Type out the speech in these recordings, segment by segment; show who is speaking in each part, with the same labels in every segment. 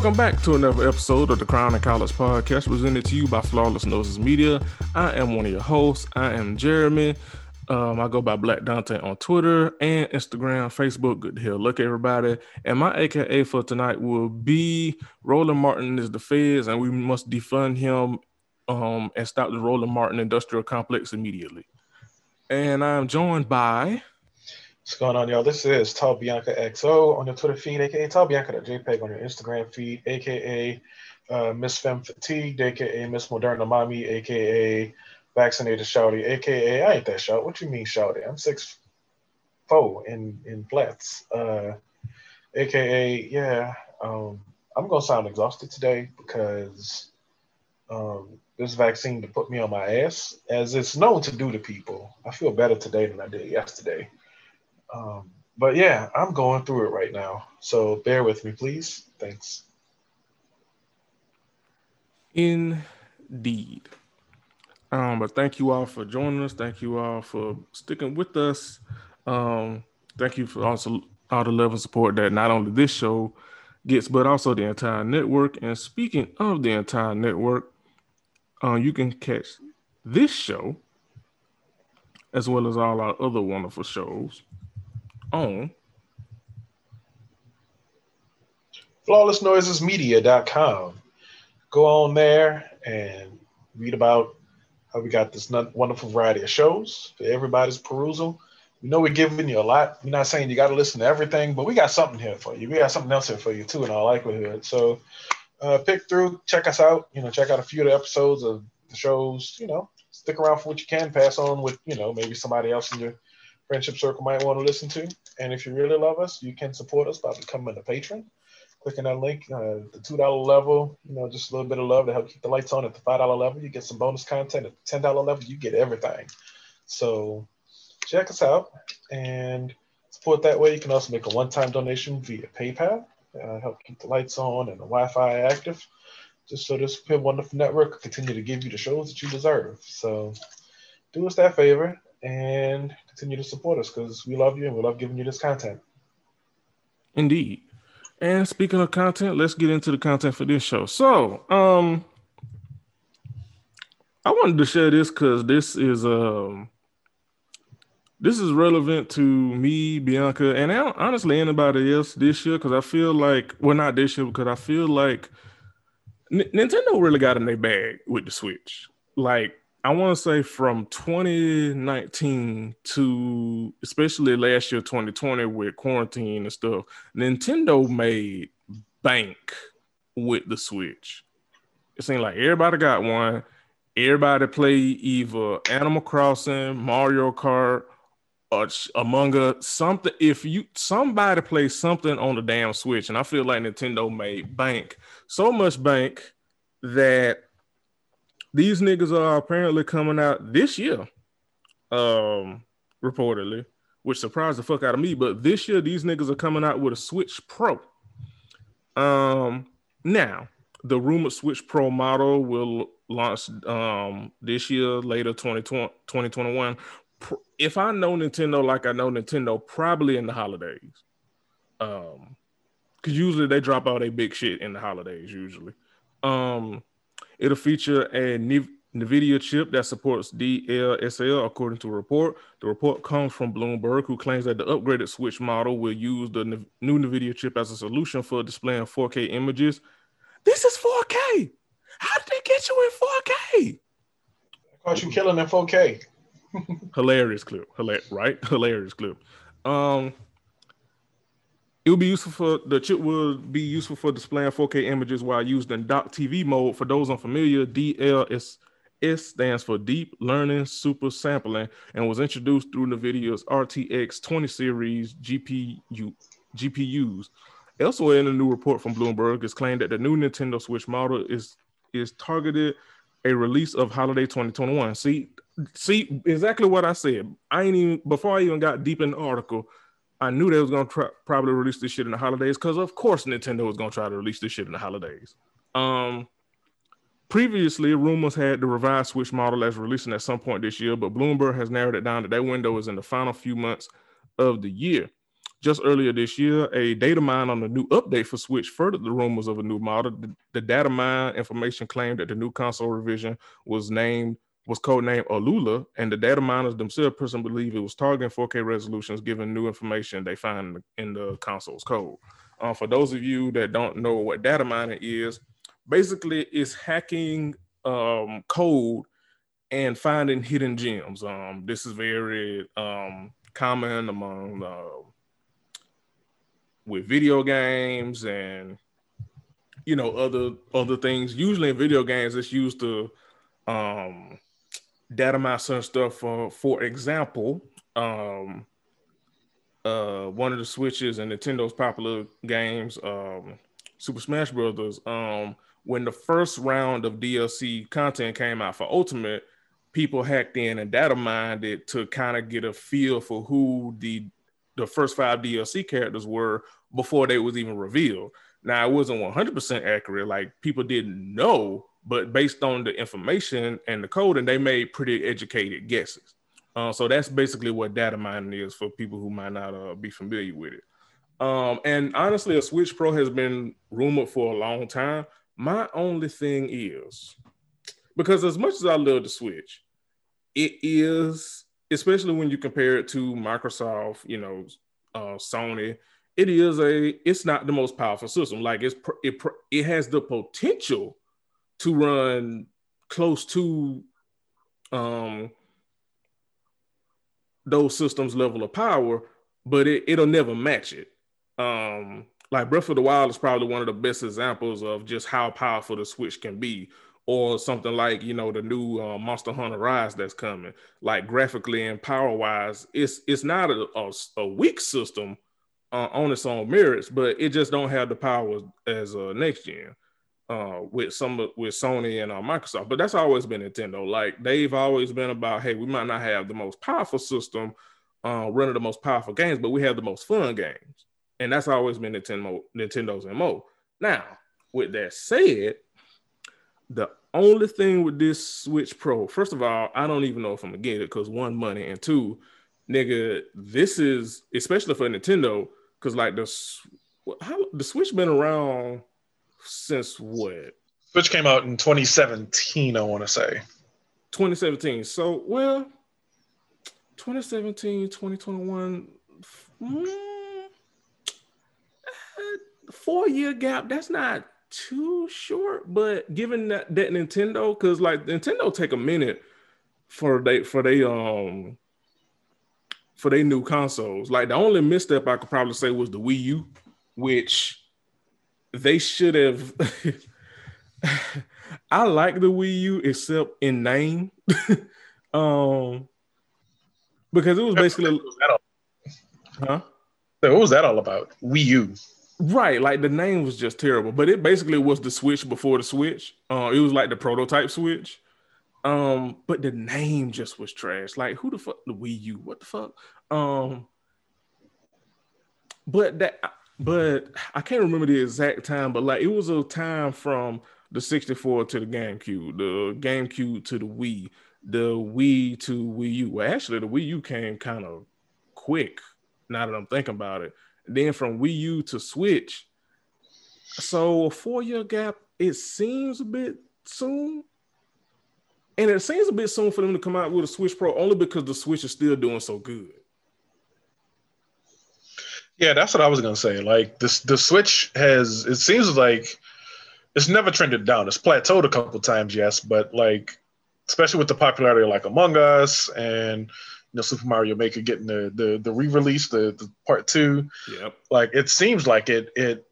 Speaker 1: Welcome back to another episode of the Crown and College Podcast, presented to you by Flawless Noses Media. I am one of your hosts. I am Jeremy. Um, I go by Black Dante on Twitter and Instagram, Facebook. Good to hear. Look, everybody. And my AKA for tonight will be Roland Martin is the feds, and we must defund him um, and stop the Roland Martin Industrial Complex immediately. And I'm joined by
Speaker 2: What's going on, y'all? This is Tall Bianca XO on your Twitter feed, aka Tall Bianca JPEG on your Instagram feed, aka uh, Miss Femme Fatigued, aka Miss Moderna Mommy, aka Vaccinated Shouty, aka I ain't that shout. What you mean shouty? I'm six four in in flats. Uh, aka yeah. Um, I'm gonna sound exhausted today because um, this vaccine to put me on my ass, as it's known to do to people. I feel better today than I did yesterday. Um, but yeah, I'm going through it right now. So bear with me, please. Thanks.
Speaker 1: Indeed. Um, but thank you all for joining us. Thank you all for sticking with us. Um, thank you for also all the love and support that not only this show gets, but also the entire network. And speaking of the entire network, uh, you can catch this show as well as all our other wonderful shows on
Speaker 2: flawlessnoisesmedia.com. Go on there and read about how we got this wonderful variety of shows for everybody's perusal. We know we're giving you a lot. We're not saying you got to listen to everything, but we got something here for you. We got something else here for you too, in all likelihood. So uh, pick through, check us out. You know, check out a few of the episodes of the shows. You know, stick around for what you can. Pass on with you know maybe somebody else in your friendship circle might want to listen to. And if you really love us, you can support us by becoming a patron. Clicking that link, uh, the two dollar level, you know, just a little bit of love to help keep the lights on. At the five dollar level, you get some bonus content. At the ten dollar level, you get everything. So check us out and support that way. You can also make a one-time donation via PayPal. Uh, help keep the lights on and the Wi-Fi active, just so this wonderful network continue to give you the shows that you deserve. So do us that favor and continue to support us because we love you and we love giving you this content.
Speaker 1: Indeed. And speaking of content, let's get into the content for this show. So, um, I wanted to share this because this is um this is relevant to me, Bianca, and honestly anybody else this year because I feel like well not this year because I feel like N- Nintendo really got in their bag with the Switch. Like I want to say from 2019 to especially last year, 2020, with quarantine and stuff, Nintendo made bank with the Switch. It seemed like everybody got one. Everybody played either Animal Crossing, Mario Kart, or Among Us, something. If you somebody plays something on the damn Switch, and I feel like Nintendo made bank so much bank that these niggas are apparently coming out this year, um, reportedly, which surprised the fuck out of me. But this year, these niggas are coming out with a Switch Pro. Um, now the rumored Switch Pro model will launch um this year, later 2020, 2021. If I know Nintendo like I know Nintendo, probably in the holidays. Um, because usually they drop out a big shit in the holidays, usually. Um, It'll feature a NVIDIA chip that supports DLSS, according to a report. The report comes from Bloomberg, who claims that the upgraded Switch model will use the new NVIDIA chip as a solution for displaying 4K images. This is 4K. How did they get you in 4K?
Speaker 2: Caught you killing in 4K.
Speaker 1: Hilarious clip. Hilar- right? Hilarious clip. Um, it will be useful for the chip will be useful for displaying 4K images while used in TV mode. For those unfamiliar, DLSS stands for Deep Learning Super Sampling and was introduced through NVIDIA's RTX 20 series GPU GPUs. Elsewhere in a new report from Bloomberg, it's claimed that the new Nintendo Switch model is is targeted a release of holiday 2021. See, see exactly what I said. I ain't even before I even got deep in the article. I knew they was gonna try, probably release this shit in the holidays because of course Nintendo was gonna try to release this shit in the holidays. Um, previously, rumors had the revised Switch model as releasing at some point this year, but Bloomberg has narrowed it down that that window is in the final few months of the year. just earlier this year, a data mine on the new update for Switch furthered the rumors of a new model. The, the data mine information claimed that the new console revision was named was codenamed Alula, and the data miners themselves personally believe it was targeting 4K resolutions, given new information they find in the, console's code. Uh, for those of you that don't know what data mining is, basically it's hacking um, code and finding hidden gems. Um, this is very um, common among uh, with video games and you know other other things. Usually in video games, it's used to um, data mine certain stuff. For for example, um, uh, one of the Switches and Nintendo's popular games, um, Super Smash Brothers. Um, when the first round of DLC content came out for Ultimate, people hacked in and data mined it to kind of get a feel for who the the first five DLC characters were before they was even revealed. Now it wasn't 100% accurate, like people didn't know, but based on the information and the code, and they made pretty educated guesses. Uh, so that's basically what data mining is for people who might not uh, be familiar with it. Um, and honestly, a Switch Pro has been rumored for a long time. My only thing is because as much as I love the Switch, it is especially when you compare it to Microsoft, you know, uh, Sony. It is a. It's not the most powerful system. Like it's it it has the potential to run close to um those systems level of power, but it, it'll never match it. Um, like Breath of the Wild is probably one of the best examples of just how powerful the Switch can be, or something like you know the new uh, Monster Hunter Rise that's coming. Like graphically and power wise, it's it's not a, a, a weak system uh, on its own merits, but it just don't have the power as a next gen. Uh, with some with Sony and uh, Microsoft, but that's always been Nintendo. Like they've always been about, hey, we might not have the most powerful system, uh, running the most powerful games, but we have the most fun games, and that's always been Nintendo Nintendo's mo. Now, with that said, the only thing with this Switch Pro, first of all, I don't even know if I'm gonna get it because one, money, and two, nigga, this is especially for Nintendo because like the how the Switch been around since what?
Speaker 2: Switch came out in 2017, I want to say.
Speaker 1: 2017. So, well, 2017, 2021, mm, four year gap. That's not too short, but given that, that Nintendo, because like Nintendo take a minute for they for they um for their new consoles. Like the only misstep I could probably say was the Wii U, which they should have. I like the Wii U except in name, um, because it was basically.
Speaker 2: Huh? So what was that all about? Wii U.
Speaker 1: Right, like the name was just terrible, but it basically was the Switch before the Switch. Uh, it was like the prototype Switch. Um, but the name just was trash. Like, who the fuck the Wii U? What the fuck? Um, but that but I can't remember the exact time, but like it was a time from the 64 to the GameCube, the GameCube to the Wii, the Wii to Wii U. Well, actually, the Wii U came kind of quick now that I'm thinking about it. Then from Wii U to Switch, so a four year gap, it seems a bit soon. And it seems a bit soon for them to come out with a Switch Pro only because the Switch is still doing so good.
Speaker 2: Yeah, that's what I was gonna say. Like this, the Switch has. It seems like it's never trended down. It's plateaued a couple times, yes, but like, especially with the popularity of like Among Us and you know Super Mario Maker getting the the, the re-release, the, the part two.
Speaker 1: Yep.
Speaker 2: Like it seems like it it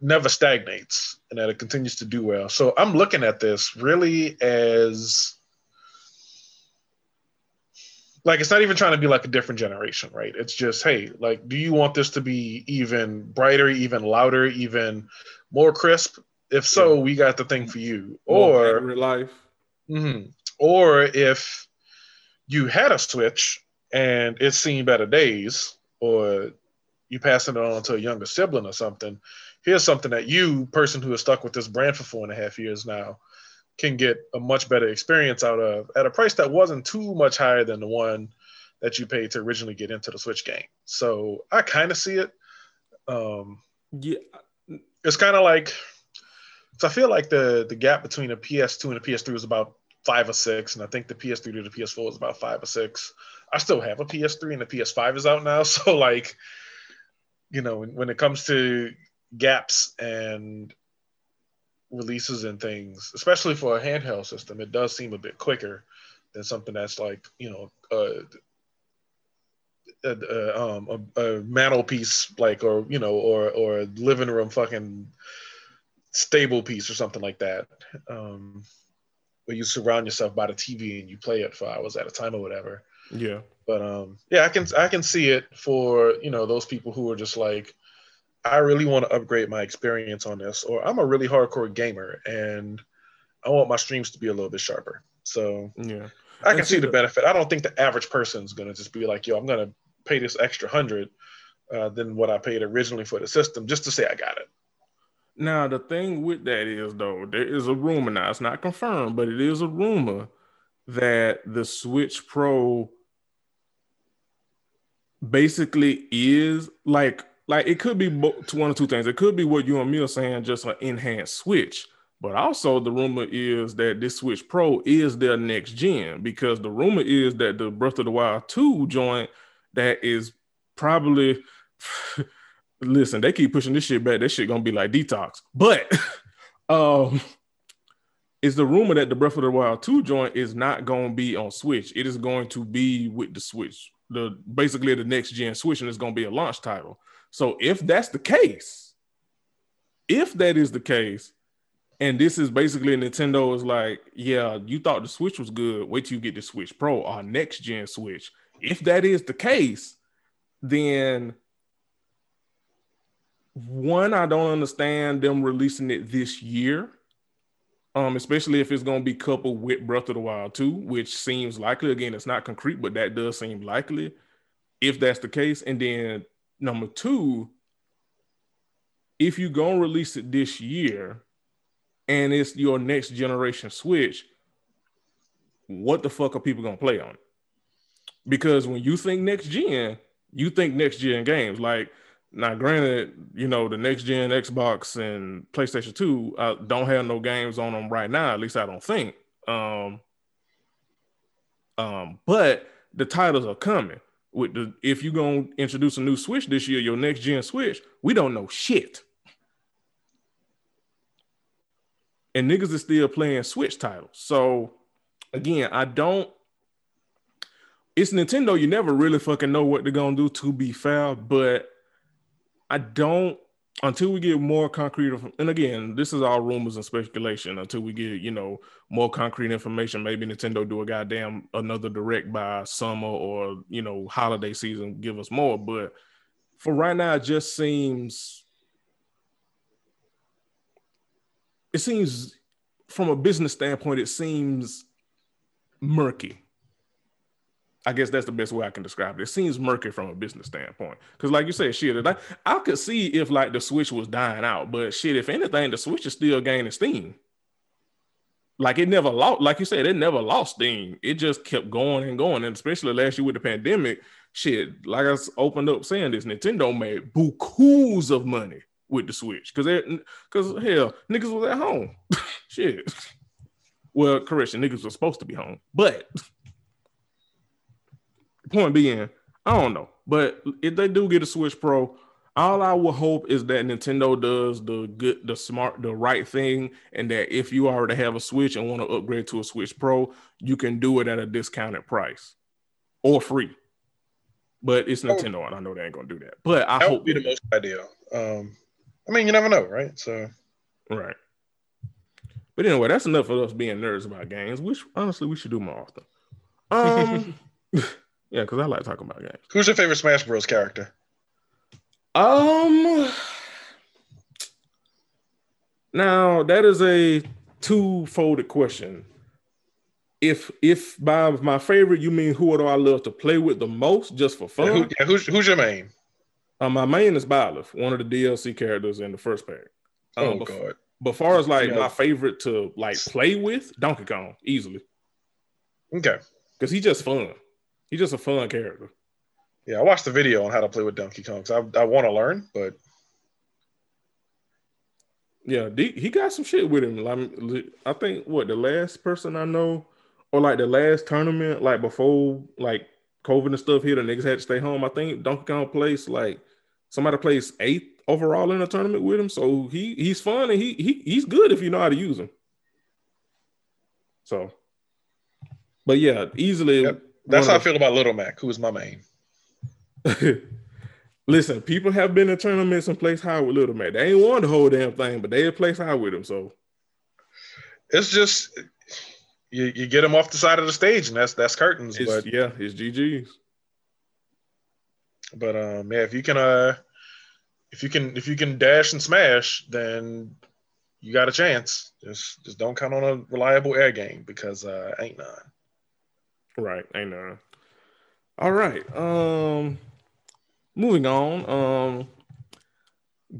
Speaker 2: never stagnates and that it continues to do well. So I'm looking at this really as like it's not even trying to be like a different generation, right? It's just, hey, like, do you want this to be even brighter, even louder, even more crisp? If so, yeah. we got the thing for you. More or
Speaker 1: life.
Speaker 2: Mm-hmm. Or if you had a Switch and it's seen better days, or you passing it on to a younger sibling or something, here's something that you, person who has stuck with this brand for four and a half years now, can get a much better experience out of at a price that wasn't too much higher than the one that you paid to originally get into the Switch game. So I kind of see it. Um,
Speaker 1: Yeah,
Speaker 2: it's kind of like so I feel like the the gap between a PS2 and a PS3 was about five or six, and I think the PS3 to the PS4 is about five or six. I still have a PS3 and the PS5 is out now, so like, you know, when, when it comes to gaps and releases and things, especially for a handheld system, it does seem a bit quicker than something that's like, you know, uh, a, a, um, a, a mantelpiece, like, or you know, or or a living room fucking stable piece or something like that, um, where you surround yourself by the TV and you play it for hours at a time or whatever.
Speaker 1: yeah,
Speaker 2: But um, yeah, I can I can see it for you know those people who are just like, I really want to upgrade my experience on this, or I'm a really hardcore gamer and I want my streams to be a little bit sharper. So
Speaker 1: yeah.
Speaker 2: I can
Speaker 1: And
Speaker 2: see the- benefit. I don't think the average person's gonna just be like, yo, I'm gonna pay this extra hundred uh, than what I paid originally for the system just to say I got it.
Speaker 1: Now the thing with that is though, there is a rumor now. It's not confirmed, but it is a rumor that the Switch Pro basically is like like it could be one or two things. It could be what you and me are saying, just an enhanced Switch. But also the rumor is that this Switch Pro is their next gen because the rumor is that the Breath of the Wild 2 joint that is probably listen, they keep pushing this shit back. This shit gonna be like detox. But um it's the rumor that the Breath of the Wild 2 joint is not gonna be on Switch. It is going to be with the Switch, the basically the next gen Switch, and it's gonna be a launch title. So if that's the case, if that is the case, and this is basically Nintendo is like, yeah, you thought the Switch was good. Wait till you get the Switch Pro, our next gen Switch. If that is the case, then one, I don't understand them releasing it this year. Um, especially if it's gonna be coupled with Breath of the Wild 2, which seems likely. Again, it's not concrete, but that does seem likely if that's the case. And then number two, if you're gonna release it this year and it's your next generation Switch, what the fuck are people gonna play on? Because when you think next gen, you think next gen games. Like now, granted, you know the next gen Xbox and PlayStation Two uh, don't have no games on them right now. At least I don't think. Um, um, but the titles are coming. With the if you're gonna introduce a new Switch this year, your next gen Switch, we don't know shit. And niggas is still playing Switch titles. So again, I don't. It's Nintendo. You never really fucking know what they're gonna do. To be fair, but I don't until we get more concrete. And again, this is all rumors and speculation. Until we get you know more concrete information, maybe Nintendo do a goddamn another direct by summer or you know holiday season, give us more. But for right now, it just seems it seems from a business standpoint, it seems murky. I guess that's the best way I can describe it. It seems murky from a business standpoint. Because, like you said, shit, I, I could see if like the Switch was dying out, but shit, if anything, the Switch is still gaining steam. Like it never lost, like you said, it never lost steam. It just kept going and going. And especially last year with the pandemic, shit, like I opened up saying this, Nintendo made bukus of money with the Switch. Cause they because hell, niggas was at home. shit. Well, correction, niggas were supposed to be home, but point being, I don't know. But if they do get a Switch Pro, all I would hope is that Nintendo does the good, the smart, the right thing, and that if you already have a Switch and want to upgrade to a Switch Pro, you can do it at a discounted price or free. But it's Nintendo, and I know they ain't gonna do that. But I
Speaker 2: that
Speaker 1: hope
Speaker 2: would be the most ideal. Um, I mean, you never know, right? So
Speaker 1: right. But anyway, that's enough of us being nerds about games, which honestly we should do more often. Um, yeah, because I like talking about games.
Speaker 2: who's your favorite Smash Bros. character?
Speaker 1: Um. Now that is a two-folded question. If if by my favorite you mean who do I love to play with the most, just for fun?
Speaker 2: who, yeah, who's who's your main?
Speaker 1: Uh, my main is Byleth, one of the DLC characters in the first pack. Um,
Speaker 2: Oh
Speaker 1: bef-
Speaker 2: god,
Speaker 1: but far as like
Speaker 2: Yeah.
Speaker 1: my favorite to like play with, Donkey Kong easily
Speaker 2: okay.
Speaker 1: because he's just fun. He's just a fun character.
Speaker 2: Yeah, I watched the video on how to play with Donkey Kong. I, I want to learn, but
Speaker 1: yeah, he got some shit with him. Like, I think what the last person I know, or like the last tournament, like before like COVID and stuff hit, the niggas had to stay home. I think Donkey Kong placed like somebody plays eighth overall in a tournament with him. So he he's fun and he he he's good if you know how to use him. So, but yeah, easily. Yep.
Speaker 2: That's how I feel about Little Mac, who is my main.
Speaker 1: Listen, people have been in tournaments and placed high with Little Mac. They ain't won the whole damn thing, but they have placed high with him. So
Speaker 2: it's just you, you get them off the side of the stage, and that's that's curtains.
Speaker 1: It's,
Speaker 2: but
Speaker 1: yeah, it's GG's.
Speaker 2: But um, yeah, if you can uh, if you can if you can dash and smash, then you got a chance. Just just don't count on a reliable air game because uh, ain't none.
Speaker 1: Right, ain't none. All right. Um moving on. Um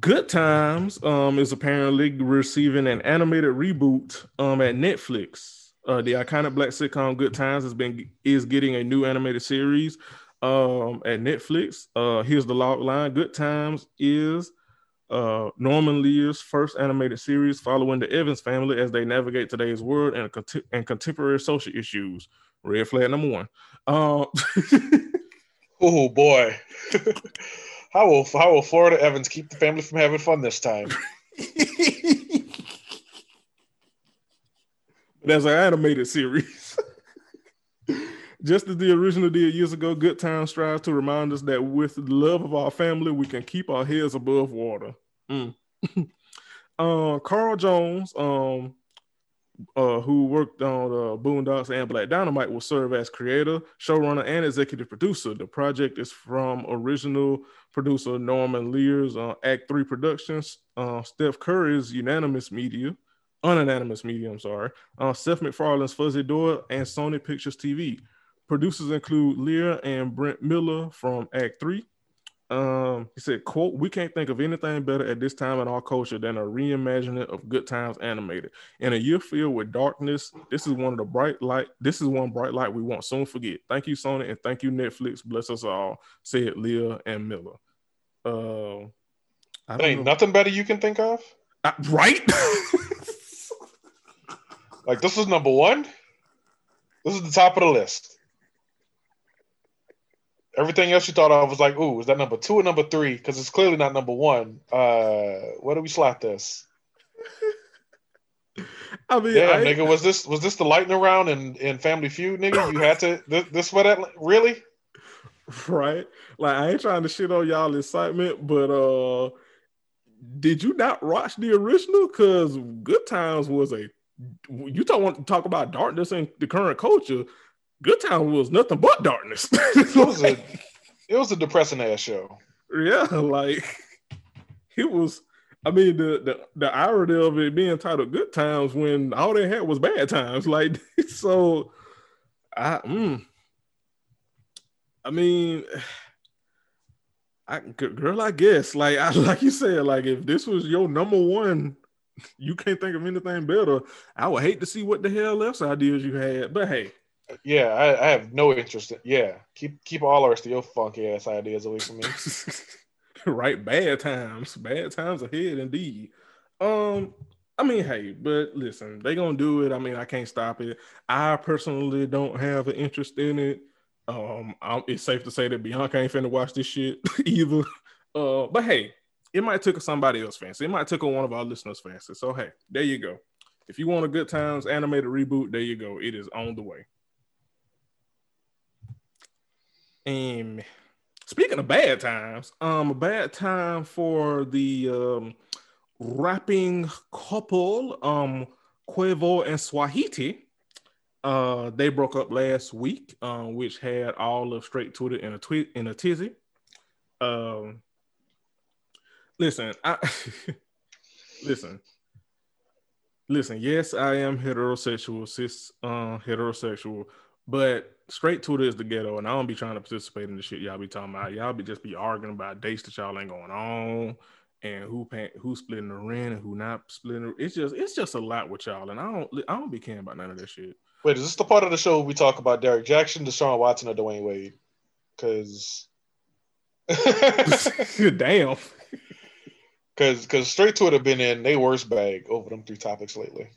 Speaker 1: Good Times um is apparently receiving an animated reboot um at Netflix. Uh, the iconic black sitcom Good Times has been is getting a new animated series um at Netflix. Uh here's the log line. Good Times is uh, Norman Lear's first animated series following the Evans family as they navigate today's world and, and contemporary social issues. Red flag number one. Uh,
Speaker 2: oh boy, how will how will Florida Evans keep the family from having fun this time?
Speaker 1: That's an animated series. Just as the original did years ago, Good Time strives to remind us that with the love of our family, we can keep our heads above water. Mm. uh, Carl Jones, um, uh, who worked on uh, Boondocks and Black Dynamite, will serve as creator, showrunner, and executive producer. The project is from original producer Norman Lear's uh, Act Three Productions, uh, Steph Curry's Unanimous Media, Unanimous Media, I'm sorry, uh, Seth MacFarlane's Fuzzy Door, and Sony Pictures TV. Producers include Lear and Brent Miller from Act Three, um, he said, quote, we can't think of anything better at this time in our culture than a reimagining of good times animated. In a year filled with darkness, this is one of the bright light, this is one bright light we won't soon forget. Thank you, Sony, and thank you, Netflix. Bless us all, said Lear and Miller. Uh
Speaker 2: ain't know. nothing better you can think of.
Speaker 1: Uh, right?
Speaker 2: like this is number one. This is the top of the list. Everything else you thought of was like, ooh, is that number two or number three? Because it's clearly not number one. Uh, where do we slot this? I mean, damn, I, nigga, was this was this the lightning round in, in Family Feud, nigga? You had to this, this what that really?
Speaker 1: Right. Like I ain't trying to shit on y'all excitement, but uh did you not watch the original? Cause Good Times was a you don't want to talk about darkness and the current culture. Good Time was nothing but darkness.
Speaker 2: it was a it was a depressing ass show.
Speaker 1: Yeah, like it was. I mean, the the the irony of it being titled "Good Times" when all they had was bad times. Like so, I mm, I mean, I girl, I guess like I like you said, like if this was your number one, you can't think of anything better. I would hate to see what the hell else ideas you had, but hey,
Speaker 2: yeah, I, I, have no interest. In, yeah, keep keep all rest of your funky ass ideas away from me.
Speaker 1: right, bad times, bad times ahead, indeed. Um, I mean, hey, but listen, they gonna do it. I mean, I can't stop it. I personally don't have an interest in it. Um, I'm, it's safe to say that Bianca ain't finna watch this shit either. Uh, but hey, it might took somebody else fancy. It might took one of our listeners fancy. So hey, there you go. If you want a good times animated reboot, there you go. It is on the way. And speaking of bad times, um, a bad time for the um, rapping couple, um, Quavo and Saweetie. Uh, they broke up last week, um, which had all of straight Twitter in a tweet in a tizzy. Um, listen, I listen, listen. Yes, I am heterosexual, cis, uh, heterosexual, but straight Twitter is the ghetto, and I don't be trying to participate in the shit y'all be talking about. Y'all be just be arguing about dates that y'all ain't going on, and who paying, who splitting the rent and who not splitting. It's just it's just a lot with y'all, and I don't I don't be caring about none of that shit.
Speaker 2: Wait, is this the part of the show we talk about Derek Jackson, Deshaun Watson, or Dwyane Wade? Because
Speaker 1: Damn.
Speaker 2: Because because straight to it have been in they worst bag over them three topics lately.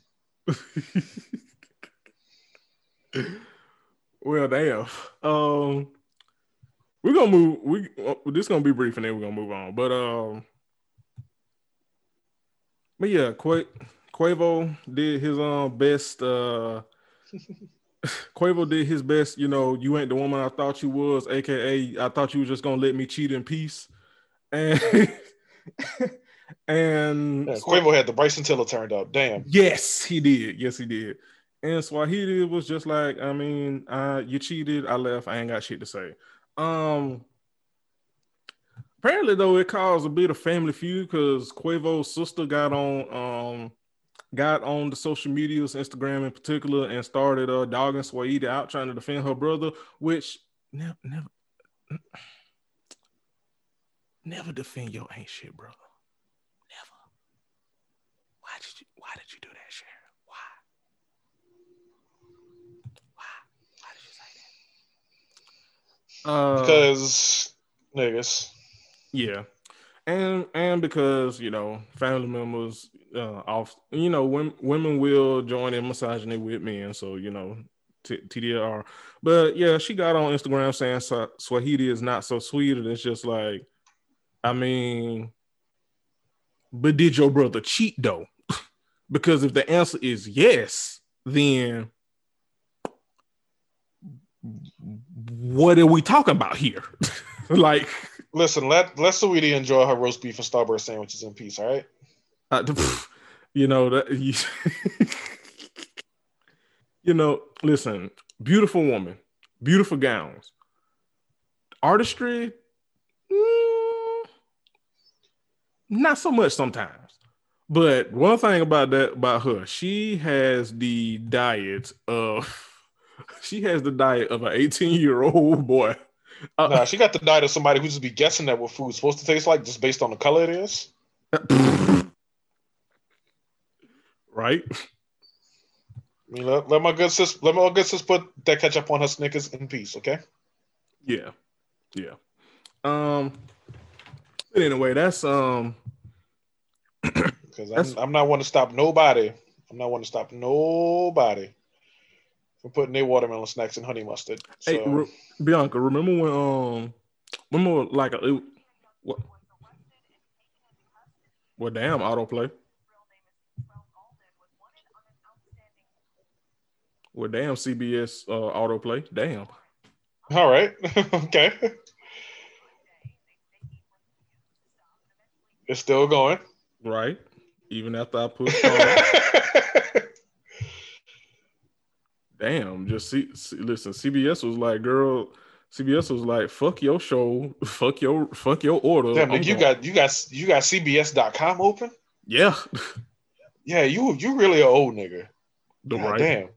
Speaker 1: well, damn. Um, we're gonna move. We this is gonna be brief, and then we're gonna move on. But um, but yeah, Qu- Quavo did his um best. Uh, Quavo did his best. You know, you ain't the woman I thought you was, aka I thought you was just gonna let me cheat in peace, and. and
Speaker 2: yeah, Quavo had the Bryson Tiller turned up. Damn.
Speaker 1: Yes, he did. Yes, he did. And Saweetie was just like, I mean, uh, you cheated. I left. I ain't got shit to say. Um, apparently though, it caused a bit of family feud because Quavo's sister got on um got on the social medias, Instagram in particular, and started uh dogging Saweetie out trying to defend her brother, which never never never defend your ain't shit brother. Never. Why did you why did you do that,
Speaker 2: Uh, because niggas.
Speaker 1: Yeah. And and because, you know, family members uh off you know, women, women will join in misogyny with men. So, you know, t- TDR. But yeah, she got on Instagram saying Saweetie is not so sweet. And it's just like, I mean, but did your brother cheat though? because if the answer is yes, then what are we talking about here? like,
Speaker 2: listen, let let Sweetie enjoy her roast beef and Starburst sandwiches in peace. All right.
Speaker 1: Uh, you know that. You, you know, listen, beautiful woman, beautiful gowns, artistry. Mm, not so much sometimes. But one thing about that about her, she has the diet of she has the diet of an 18 year old boy.
Speaker 2: Uh, nah, she got the diet of somebody who just be guessing at what food's supposed to taste like just based on the color it is.
Speaker 1: right. I
Speaker 2: mean, let, let, my good sis let my good sis put that ketchup on her Snickers in peace, okay?
Speaker 1: Yeah, yeah. Um. But anyway, that's um.
Speaker 2: Because I'm, I'm not one to stop nobody. I'm not one to stop nobody putting their watermelon snacks in honey mustard. So.
Speaker 1: Hey, Re- Bianca, remember when um, remember like a it, what? Well, damn, autoplay. Well, damn, CBS uh, autoplay. Damn.
Speaker 2: All right. okay. It's still going.
Speaker 1: Right. Even after I put. damn, just see, see, listen, CBS was like, girl, CBS was like, fuck your show, fuck your fuck your order.
Speaker 2: Damn, you going. got you got you got CBS.com open?
Speaker 1: Yeah.
Speaker 2: yeah, you you really an old nigga.
Speaker 1: The right. Damn.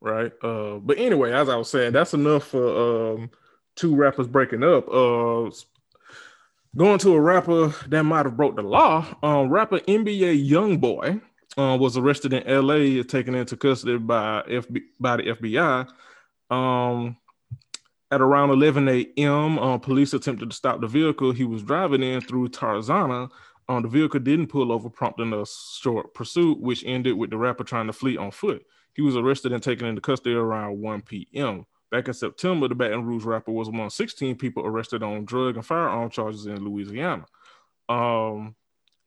Speaker 1: Right. Uh but anyway, as I was saying, that's enough for um two rappers breaking up. Uh going to a rapper that might have broke the law. Um rapper NBA YoungBoy uh, was arrested in L.A. taken into custody by FB, by the FBI. Um, at around 11 a.m., uh, police attempted to stop the vehicle he was driving in through Tarzana. Um, the vehicle didn't pull over, prompting a short pursuit, which ended with the rapper trying to flee on foot. He was arrested and taken into custody around 1 p.m. Back in September, the Baton Rouge rapper was among 16 people arrested on drug and firearm charges in Louisiana. Um,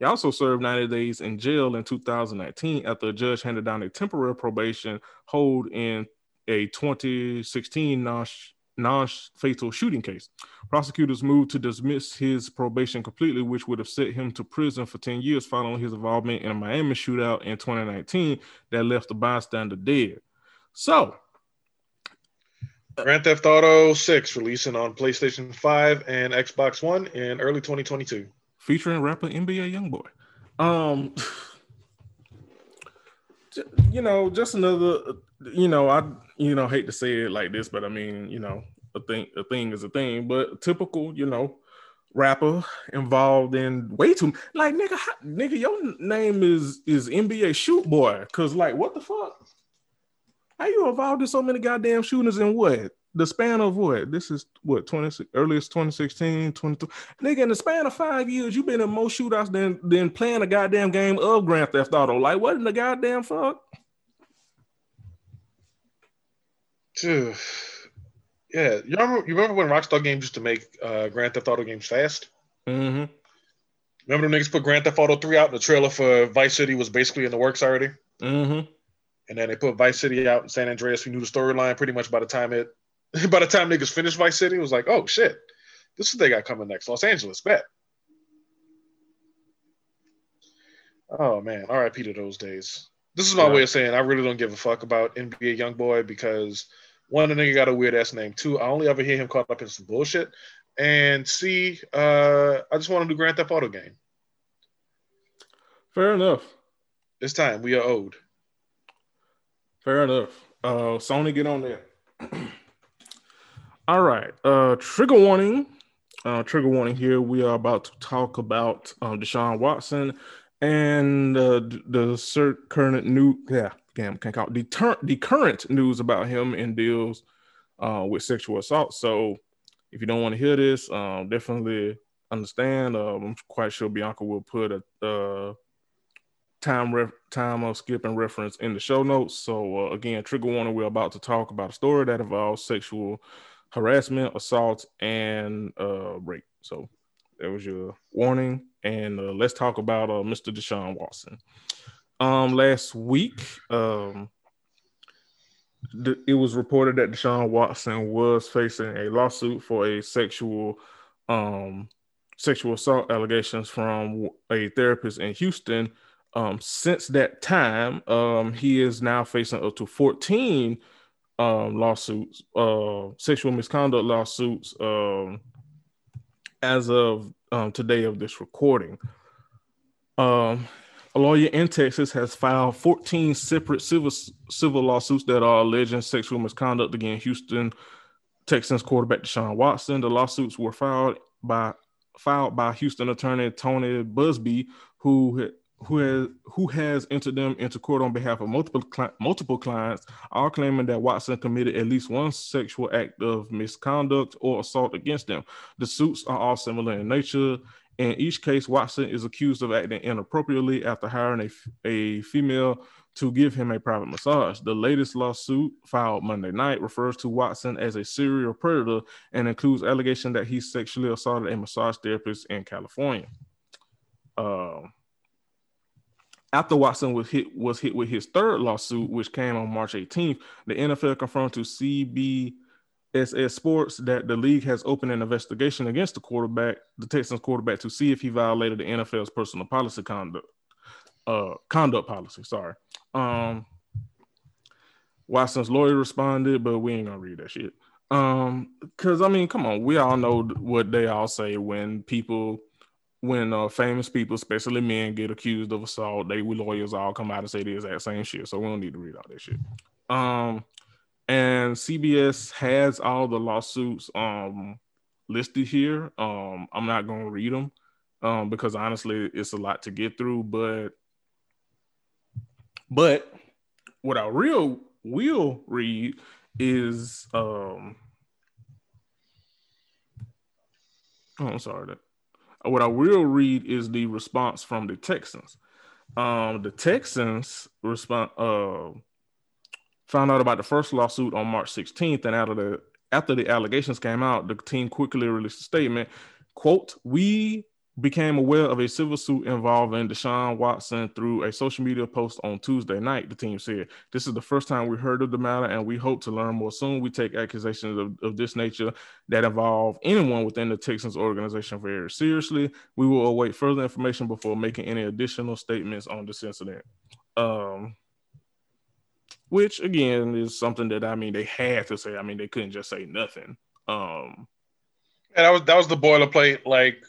Speaker 1: he also served 90 days in jail in 2019 after a judge handed down a temporary probation hold in a 2016 non fatal shooting case. Prosecutors moved to dismiss his probation completely, which would have sent him to prison for 10 years following his involvement in a Miami shootout in 2019 that left a bystander dead. So, uh,
Speaker 2: Grand Theft Auto 6 releasing on PlayStation 5 and Xbox One in early 2022
Speaker 1: featuring rapper NBA YoungBoy. Um, you know, just another. You know, I you know hate to say it like this, but I mean, you know, a thing a thing is a thing. But typical, you know, rapper involved in way too like nigga, how, nigga, your name is is NBA Shoot Boy, cause like what the fuck? How you involved in so many goddamn shootings and what? The span of what? This is what 20 earliest 2016, 22. Nigga, in the span of five years, you've been in more shootouts than than playing a goddamn game of Grand Theft Auto. Like, what in the goddamn fuck?
Speaker 2: Dude. Yeah, you remember? You remember when Rockstar Games used to make uh, Grand Theft Auto games fast?
Speaker 1: Mm-hmm.
Speaker 2: Remember the niggas put Grand Theft Auto 3 out? in The trailer for Vice City was basically in the works already.
Speaker 1: Mm-hmm.
Speaker 2: And then they put Vice City out in San Andreas. We knew the storyline pretty much by the time it by the time niggas finished Vice City, it was like, oh shit, this is what they got coming next. Los Angeles, bet. Oh man, RIP to those days. This is my
Speaker 1: Yeah.
Speaker 2: way of saying I really don't give a fuck about NBA YoungBoy because one, the nigga got a weird ass name. Two, I only ever hear him caught up in some bullshit. And C, uh, I just want to do Grand Theft Auto game.
Speaker 1: Fair enough.
Speaker 2: It's time. We are owed.
Speaker 1: Fair enough. Uh, Sony, get on there. All right. Uh, trigger warning. Uh, trigger warning here. We are about to talk about um, Deshaun Watson and uh, the current new yeah, damn, can't call it, the, tur- the current news about him and deals uh, with sexual assault. So if you don't want to hear this, um, definitely understand. Uh, I'm quite sure Bianca will put a uh, time ref- time of skip and reference in the show notes. So uh, again, trigger warning: we're about to talk about a story that involves sexual harassment, assault, and uh, rape. So that was your warning. And uh, let's talk about uh, Mr. Deshaun Watson. Um, last week, um, th- it was reported that Deshaun Watson was facing a lawsuit for a sexual um, sexual assault allegations from a therapist in Houston. Um, since that time, um, he is now facing up to 14 um, lawsuits, uh, sexual misconduct lawsuits, um, as of um, today of this recording. Um, a lawyer in Texas has filed 14 separate civil civil lawsuits that are alleging sexual misconduct against Houston Texans quarterback Deshaun Watson. The lawsuits were filed by filed by Houston attorney Tony Buzbee, who who has who has entered them into court on behalf of multiple cli- multiple clients, all claiming that Watson committed at least one sexual act of misconduct or assault against them. The suits are all similar in nature. In each case, Watson is accused of acting inappropriately after hiring a, f- a female to give him a private massage. The latest lawsuit filed Monday night refers to Watson as a serial predator and includes allegation that he sexually assaulted a massage therapist in California. Um, after Watson was hit was hit with his third lawsuit, which came on March 18th, the NFL confirmed to CBS Sports that the league has opened an investigation against the quarterback, the Texans quarterback, to see if he violated the NFL's personal policy conduct, uh, conduct policy. Sorry. Um, Watson's lawyer responded, but we ain't gonna read that shit. Um, because I mean, come on, we all know what they all say when people when uh, famous people, especially men, get accused of assault, they we lawyers all come out and say the exact same shit. So we don't need to read all that shit. Um, and CBS has all the lawsuits um listed here. Um, I'm not gonna read them um because honestly, it's a lot to get through. But but what I real will read is um. Oh, I'm sorry that what I will read is the response from the Texans. Um, the Texans respond uh, found out about the first lawsuit on March 16th, and out of the after the allegations came out, the team quickly released a statement. "Quote: We became aware of a civil suit involving Deshaun Watson through a social media post on Tuesday night." The team said, "This is the first time we heard of the matter, and we hope to learn more soon. We take accusations of, of this nature that involve anyone within the Texans organization very seriously. We will await further information before making any additional statements on this incident. Um, which again is something that I mean they had to say. I mean they couldn't just say nothing. Um,
Speaker 2: And that was that was the boilerplate. Like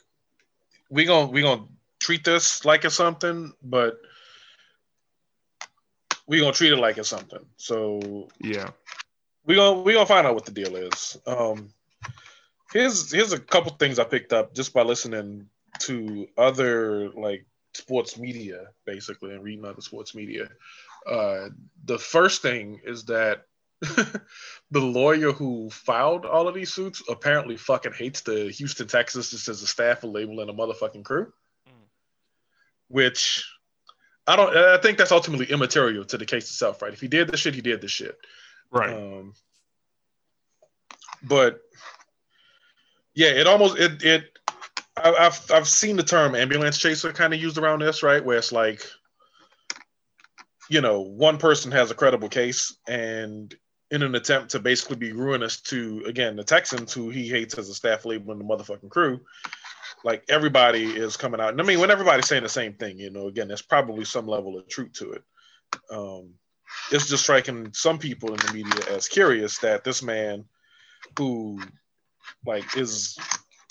Speaker 2: we gonna we gonna treat this like it's something, but we gonna treat it like it's something. So
Speaker 1: yeah,
Speaker 2: we gonna we gonna find out what the deal is. Um, here's here's a couple things I picked up just by listening to other like sports media, basically, and reading other sports media. Uh, the first thing is that the lawyer who filed all of these suits apparently fucking hates the Houston Texans just as a staff of labeling a motherfucking crew, mm. which I don't. I think that's ultimately immaterial to the case itself, right? If he did the shit, he did the shit,
Speaker 1: right? Um,
Speaker 2: but yeah, it almost it it. I've I've seen the term ambulance chaser kind of used around this, right? Where it's like, you know, one person has a credible case, and in an attempt to basically be ruinous to again the Texans, who he hates as a staff labeling the motherfucking crew. Like everybody is coming out, and I mean, when everybody's saying the same thing, you know, again, there's probably some level of truth to it. Um, it's just striking some people in the media as curious that this man, who like is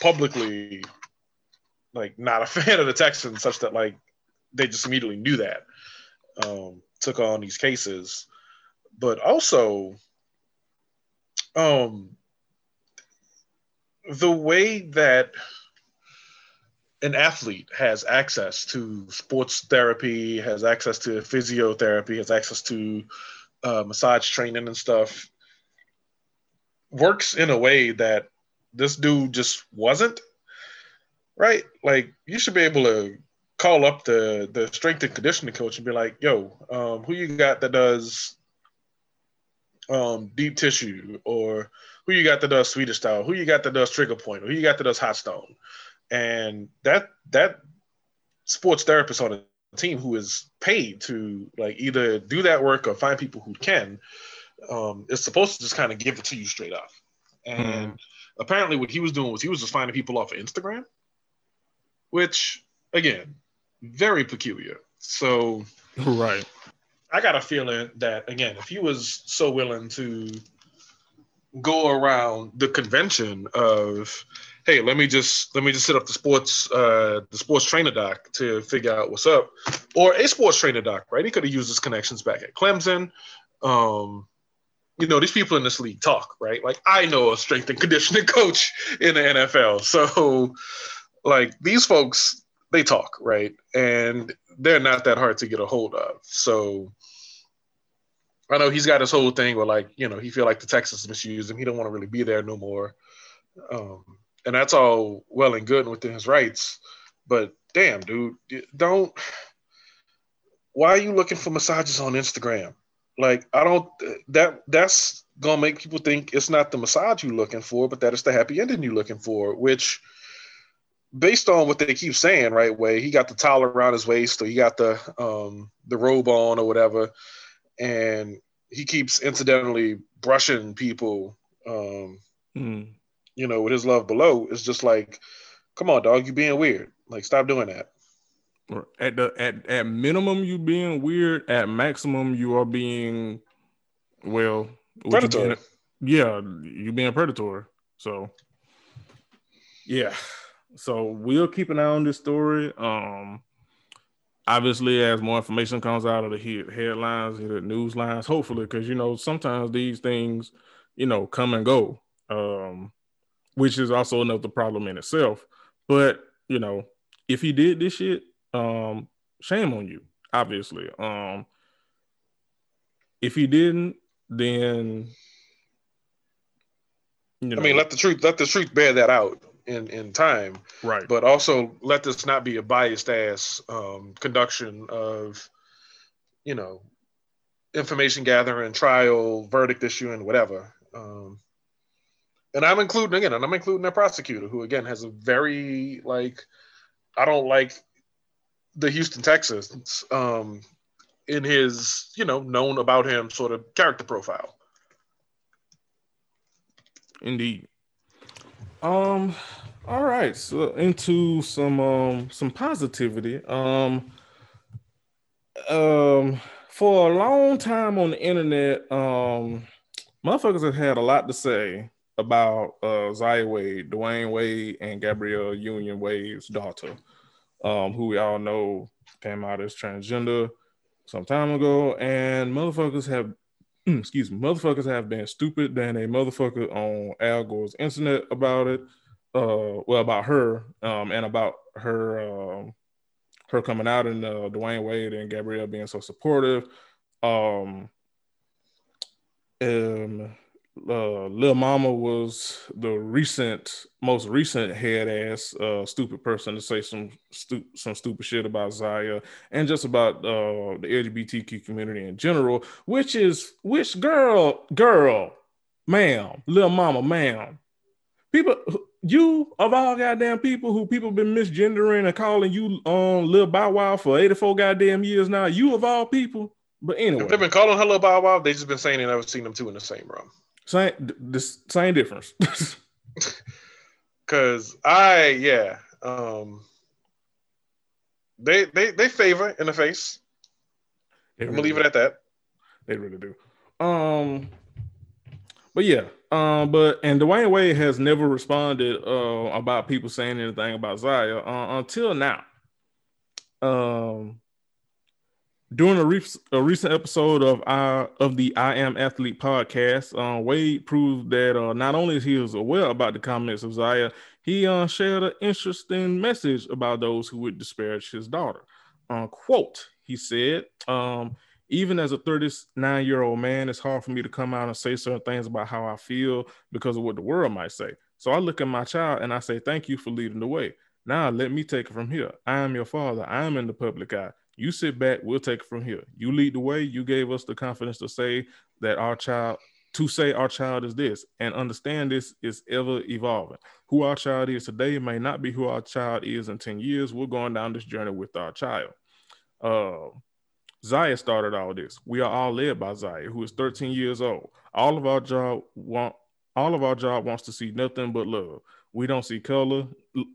Speaker 2: publicly like not a fan of the Texans, such that like they just immediately knew that, um, took on these cases, but also um the way that an athlete has access to sports therapy, has access to physiotherapy, has access to uh, massage training and stuff, works in a way that this dude just wasn't. Right? Like you should be able to call up the the strength and conditioning coach and be like, "Yo, um, who you got that does um, deep tissue, or who you got that does Swedish style, who you got that does trigger point, or who you got that does hot stone, and that that sports therapist on a team who is paid to like either do that work or find people who can um, is supposed to just kind of give it to you straight up. And mm. apparently, what he was doing was he was just finding people off of Instagram, which again, very peculiar. So,
Speaker 1: right.
Speaker 2: I got a feeling that again, if he was so willing to go around the convention of, hey, let me just let me just set up the sports uh, the sports trainer doc to figure out what's up, or a sports trainer doc, right? He could have used his connections back at Clemson. Um, you know, these people in this league talk, right? Like I know a strength and conditioning coach in the NFL, so like these folks they talk, right? And they're not that hard to get a hold of. So I know he's got his whole thing where like, you know, he feel like the Texans misused him. He don't want to really be there no more. Um, and that's all well and good and within his rights. But damn, dude, don't why are you looking for massages on Instagram? Like, I don't that that's gonna make people think it's not the massage you're looking for, but that it's the happy ending you're looking for, which based on what they keep saying, right way, he got the towel around his waist or he got the um the robe on or whatever and he keeps incidentally brushing people, um, mm. you know, with his love below. It's just like, come on, dog, you being weird. Like, stop doing that.
Speaker 1: At the at at minimum, you being weird. At maximum, you are being well
Speaker 2: predatory.
Speaker 1: You yeah, you being predatory. So yeah. So we'll keep an eye on this story. Um, obviously as more information comes out of the headlines the news lines hopefully because you know sometimes these things you know come and go um which is also another problem in itself. But you know if he did this shit um shame on you obviously. Um if he didn't then
Speaker 2: you know, I mean, let the truth let the truth bear that out in in time
Speaker 1: right.
Speaker 2: but also let this not be a biased ass um, conduction of you know information gathering trial verdict issue and whatever. Um, and i'm including again and i'm including a prosecutor who again has a very like i don't like the houston texans um, in his you know known about him sort of character profile.
Speaker 1: Indeed um all right, so into some um some positivity. Um um for a long time on the internet, um motherfuckers have had a lot to say about uh Zaya Wade, Dwyane Wade, and Gabrielle Union Wade's daughter, um, who we all know came out as transgender some time ago, and motherfuckers have excuse me, motherfuckers have been stupid than a motherfucker on Al Gore's internet about it uh well about her um and about her um her coming out and uh, Dwyane Wade and Gabrielle being so supportive. Um, um, uh, Lil Mama was the recent, most recent head ass, uh, stupid person to say some stu- some stupid shit about Zaya and just about uh, the LGBTQ community in general. Which is which girl, girl, ma'am, Lil Mama, ma'am. People, you of all goddamn people who people been misgendering and calling you um Lil Bow Wow for eighty four goddamn years now. You of all people. But anyway,
Speaker 2: they've been calling her Lil Bow Wow. They just been saying they never seen them two in the same room.
Speaker 1: Same, this same difference.
Speaker 2: Cause I, yeah, um, they they they favor in the face. They I'm gonna leave do. it at that.
Speaker 1: They really do. Um, but yeah, um, but and Dwyane Wade has never responded uh about people saying anything about Zaya uh, until now. Um, during a, re- a, recent episode of our of the I Am Athlete podcast, uh, Wade proved that uh, not only is he was aware about the comments of Zaya, he uh, shared an interesting message about those who would disparage his daughter. Uh, quote, he said, um, even as a 39 year old man, it's hard for me to come out and say certain things about how I feel because of what the world might say. So I look at my child and I say, Thank you for leading the way. Now let me take it from here. I am your father. I am in the public eye. You sit back, we'll take it from here. You lead the way. You gave us the confidence to say that our child, to say our child is this and understand this is ever evolving. Who our child is today may not be who our child is in 10 years. We're going down this journey with our child. Uh, Zaya started all this. We are all led by Zaya, who is 13 years old. All of our job want all of our job wants to see nothing but love. We don't see color,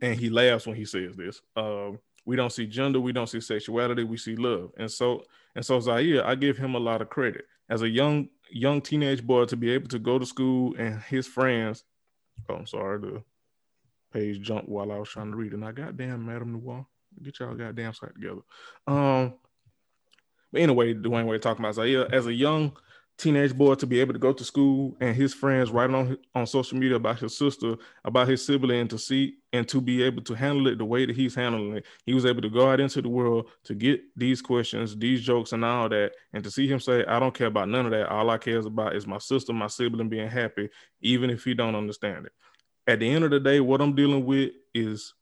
Speaker 1: and he laughs when he says this. Um, we don't see gender, we don't see sexuality, we see love. And so and so Zaire, I give him a lot of credit. As a young young teenage boy to be able to go to school and his friends, oh I'm sorry, the page jumped while I was trying to read and I goddamn MadameNoire. Get y'all goddamn site together. Um but anyway, Dwyane Wade talking about Zaire as a young teenage boy to be able to go to school and his friends writing on on social media about his sister, about his sibling, and to see and to be able to handle it the way that he's handling it. He was able to go out into the world to get these questions, these jokes, and all that, and to see him say, "I don't care about none of that. All I cares about is my sister, my sibling being happy, even if he don't understand it." At the end of the day, what I'm dealing with is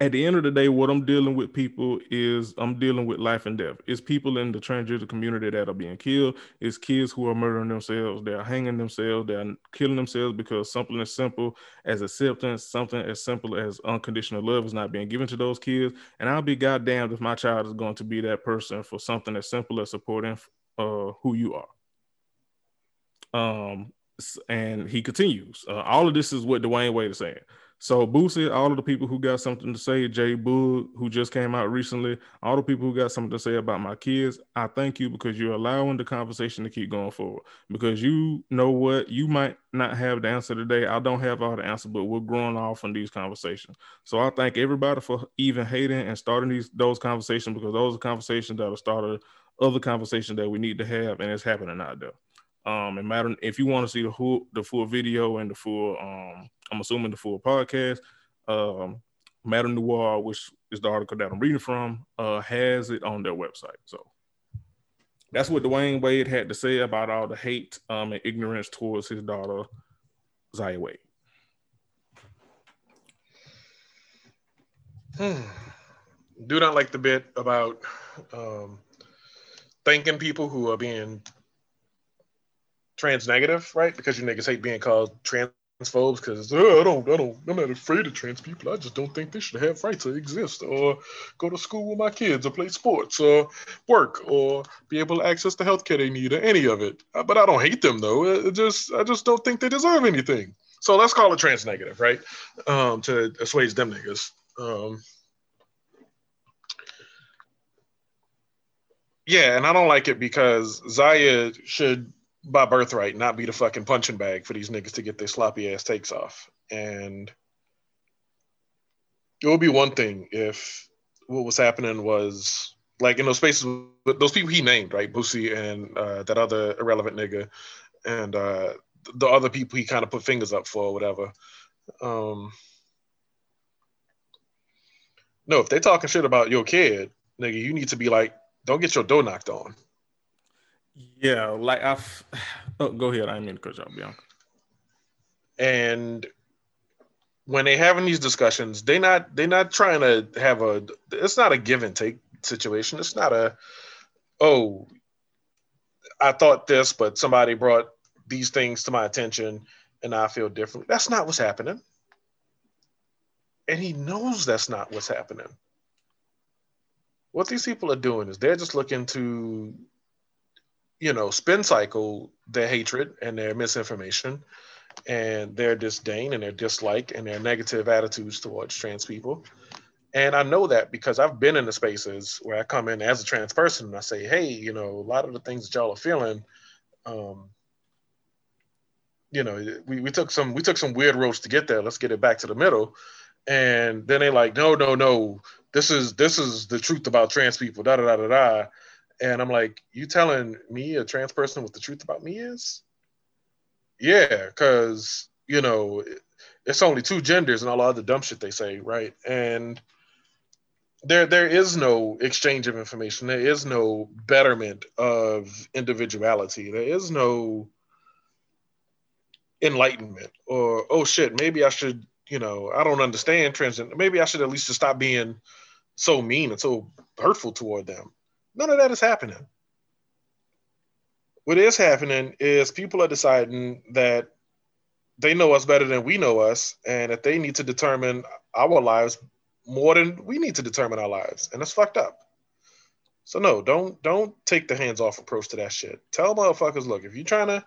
Speaker 1: at the end of the day, what I'm dealing with people is I'm dealing with life and death. It's people in the transgender community that are being killed. It's kids who are murdering themselves. They're hanging themselves. They're killing themselves because something as simple as acceptance, something as simple as unconditional love is not being given to those kids. And I'll be goddamned if my child is going to be that person for something as simple as supporting uh, who you are. Um, and he continues. Uh, all of this is what Dwyane Wade is saying. So Boosie, all of the people who got something to say, Jay Boog, who just came out recently, all the people who got something to say about my kids, I thank you because you're allowing the conversation to keep going forward. Because you know what, you might not have the answer today. I don't have all the answer, but we're growing off from these conversations. So I thank everybody for even hating and starting these those conversations because those are conversations that are started other conversations that we need to have, and it's happening out there. Um, and matter if you want to see the full the full video and the full um, I'm assuming the full podcast. Um, MadameNoire, which is the article that I'm reading from, uh, has it on their website. So that's what Dwyane Wade had to say about all the hate um, and ignorance towards his daughter, Zaya Wade.
Speaker 2: Do not like the bit about um, thanking people who are being trans negative, right? Because you niggas hate being called transphobes because oh, I don't, I don't, I'm not afraid of trans people. I just don't think they should have rights to exist or go to school with my kids or play sports or work or be able to access the healthcare they need or any of it. Uh, but I don't hate them though. It just, I just don't think they deserve anything. So let's call it trans negative, right? Um, to assuage them niggas. Um, yeah, and I don't like it because Zaya should by birthright not be the fucking punching bag for these niggas to get their sloppy ass takes off. And it would be one thing if what was happening was like in those spaces, those people he named, right? Boosie and uh, that other irrelevant nigga, and uh, the other people he kind of put fingers up for, or whatever. Um, no, if they talking shit about your kid, nigga, you need to be like, don't get your door knocked on.
Speaker 1: Yeah, like I've. Oh, go ahead. I mean cut you off, Bianca.
Speaker 2: And when they having these discussions, they not they not trying to have a. It's not a give and take situation. It's not a. Oh, I thought this, but somebody brought these things to my attention, and I feel different. That's not what's happening. And he knows that's not what's happening. What these people are doing is they're just looking to you know, spin cycle their hatred and their misinformation and their disdain and their dislike and their negative attitudes towards trans people. And I know that because I've been in the spaces where I come in as a trans person and I say, hey, you know, a lot of the things that y'all are feeling, um, you know, we, we took some we took some weird roads to get there. Let's get it back to the middle. And then they like, no, no, no, this is this is the truth about trans people, da da da da da. And I'm like, you telling me a trans person what the truth about me is? Yeah, because you know it's only two genders and all the other dumb shit they say, right? And there there is no exchange of information. There is no betterment of individuality. There is no enlightenment or oh shit, maybe I should, you know, I don't understand transgender. Maybe I should at least just stop being so mean and so hurtful toward them. None of that is happening. What is happening is people are deciding that they know us better than we know us, and that they need to determine our lives more than we need to determine our lives, and that's fucked up. So no, don't don't take the hands off approach to that shit. Tell motherfuckers, look, if you're trying to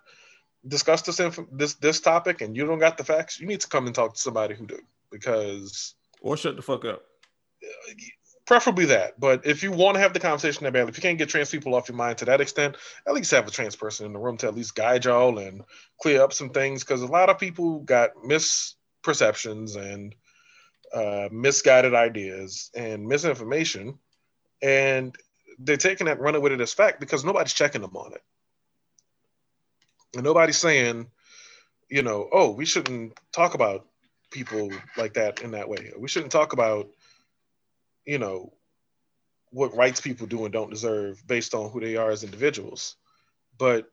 Speaker 2: discuss this inf- this this topic and you don't got the facts, you need to come and talk to somebody who do because
Speaker 1: or shut the fuck up
Speaker 2: preferably that. But if you want to have the conversation that badly, if you can't get trans people off your mind to that extent, at least have a trans person in the room to at least guide y'all and clear up some things. Because a lot of people got misperceptions and uh, misguided ideas and misinformation, and they're taking that running with it as fact because nobody's checking them on it. And nobody's saying, you know, oh, we shouldn't talk about people like that in that way. We shouldn't talk about you know, what rights people do and don't deserve based on who they are as individuals. But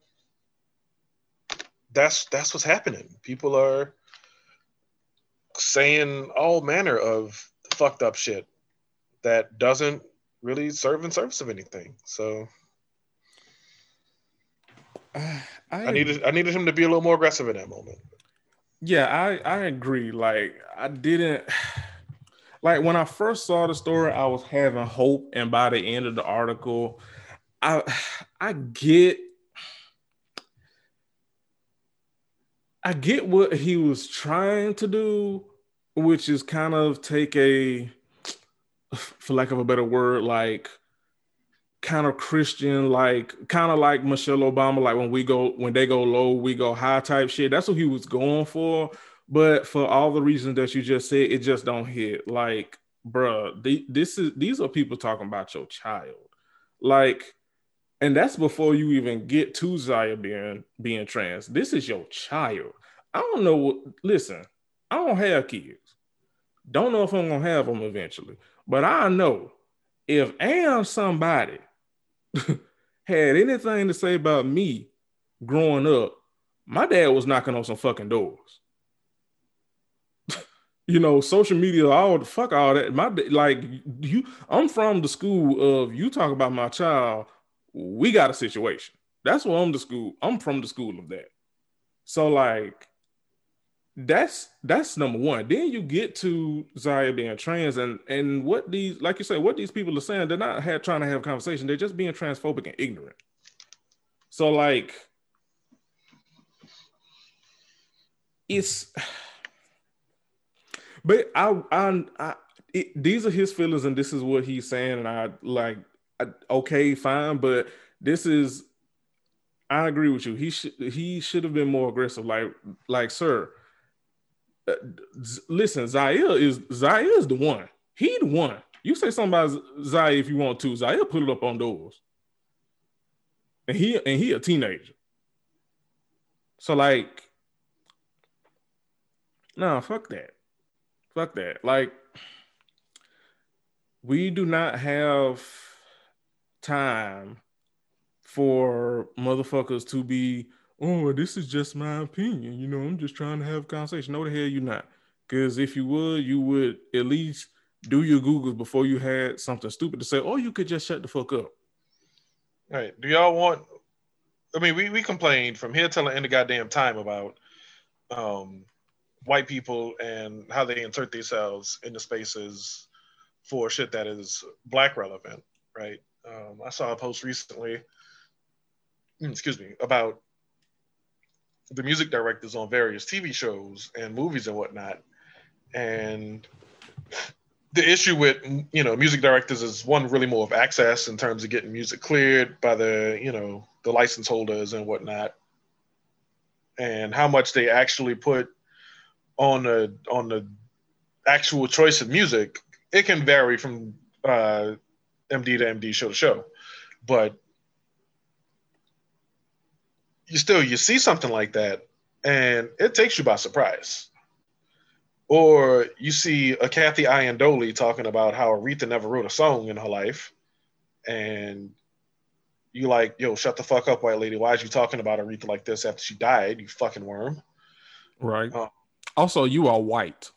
Speaker 2: that's that's what's happening. People are saying all manner of fucked up shit that doesn't really serve in service of anything. So uh, I, I, needed I needed him to be a little more aggressive in that moment.
Speaker 1: Yeah, I I agree. Like I didn't like when I first saw the story, I was having hope, and by the end of the article, I I get I get what he was trying to do, which is kind of take a, for lack of a better word, like kind of Christian, like kind of like Michelle Obama, like when we go when they go low, we go high type shit. That's what he was going for. But for all the reasons that you just said, it just don't hit. Like, bruh, this is these are people talking about your child. Like, and that's before you even get to Zaya being being trans. This is your child. I don't know what listen, I don't have kids. Don't know if I'm gonna have them eventually. But I know if am somebody had anything to say about me growing up, my dad was knocking on some fucking doors you know, social media, all the fuck all that. My like you, I'm from the school of you talk about my child. We got a situation. That's where I'm the school. I'm from the school of that. So like, that's that's number one. Then you get to Zaya being trans, and and what these, like you say, what these people are saying, they're not have, trying to have a conversation. They're just being transphobic and ignorant. So like, it's but I, I, I it, these are his feelings, and this is what he's saying, and I like, I, okay, fine, but this is, I agree with you. He should, he should have been more aggressive. Like, like, sir, uh, listen, Zaire is Zaire is the one. He the one. You say something about if you want to. Zaire put it up on doors, and he and he a teenager. So like, no, fuck that. Fuck that. Like, we do not have time for motherfuckers to be, oh, this is just my opinion. You know, I'm just trying to have a conversation. No, the hell you're not. Because if you would, you would at least do your Googles before you had something stupid to say, or you could just shut the fuck up.
Speaker 2: Right. Do y'all want I mean, we, we complained from here till the end of goddamn time about um, white people and how they insert themselves into spaces for shit that is black relevant, right? Um, I saw a post recently, mm, excuse me, about the music directors on various TV shows and movies and whatnot. And the issue with you know music directors is one really more of access in terms of getting music cleared by the you know the license holders and whatnot, and how much they actually put on the on the actual choice of music. It can vary from uh, MD to MD, show to show, but you still you see something like that, and it takes you by surprise or you see a Kathy Iandoli talking about how Aretha never wrote a song in her life, and you like, yo, shut the fuck up, white lady. Why is you talking about Aretha like this after she died? You fucking worm.
Speaker 1: Right. Um, also, you are white.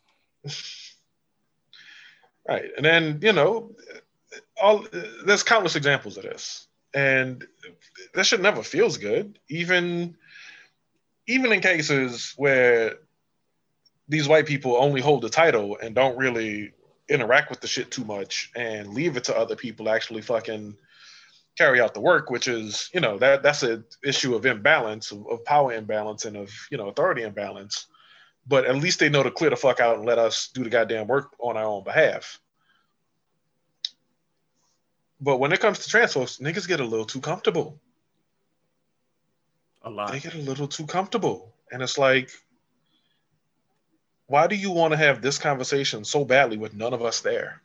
Speaker 2: right, and then you know, all there's countless examples of this, and that shit never feels good. Even even in cases where these white people only hold the title and don't really interact with the shit too much and leave it to other people to actually fucking carry out the work, which is, you know, that that's an issue of imbalance, of, of, power imbalance and of, you know, authority imbalance. But at least they know to clear the fuck out and let us do the goddamn work on our own behalf. But when it comes to trans folks, niggas get a little too comfortable.
Speaker 1: A lot.
Speaker 2: They get a little too comfortable. And it's like, why do you want to have this conversation so badly with none of us there?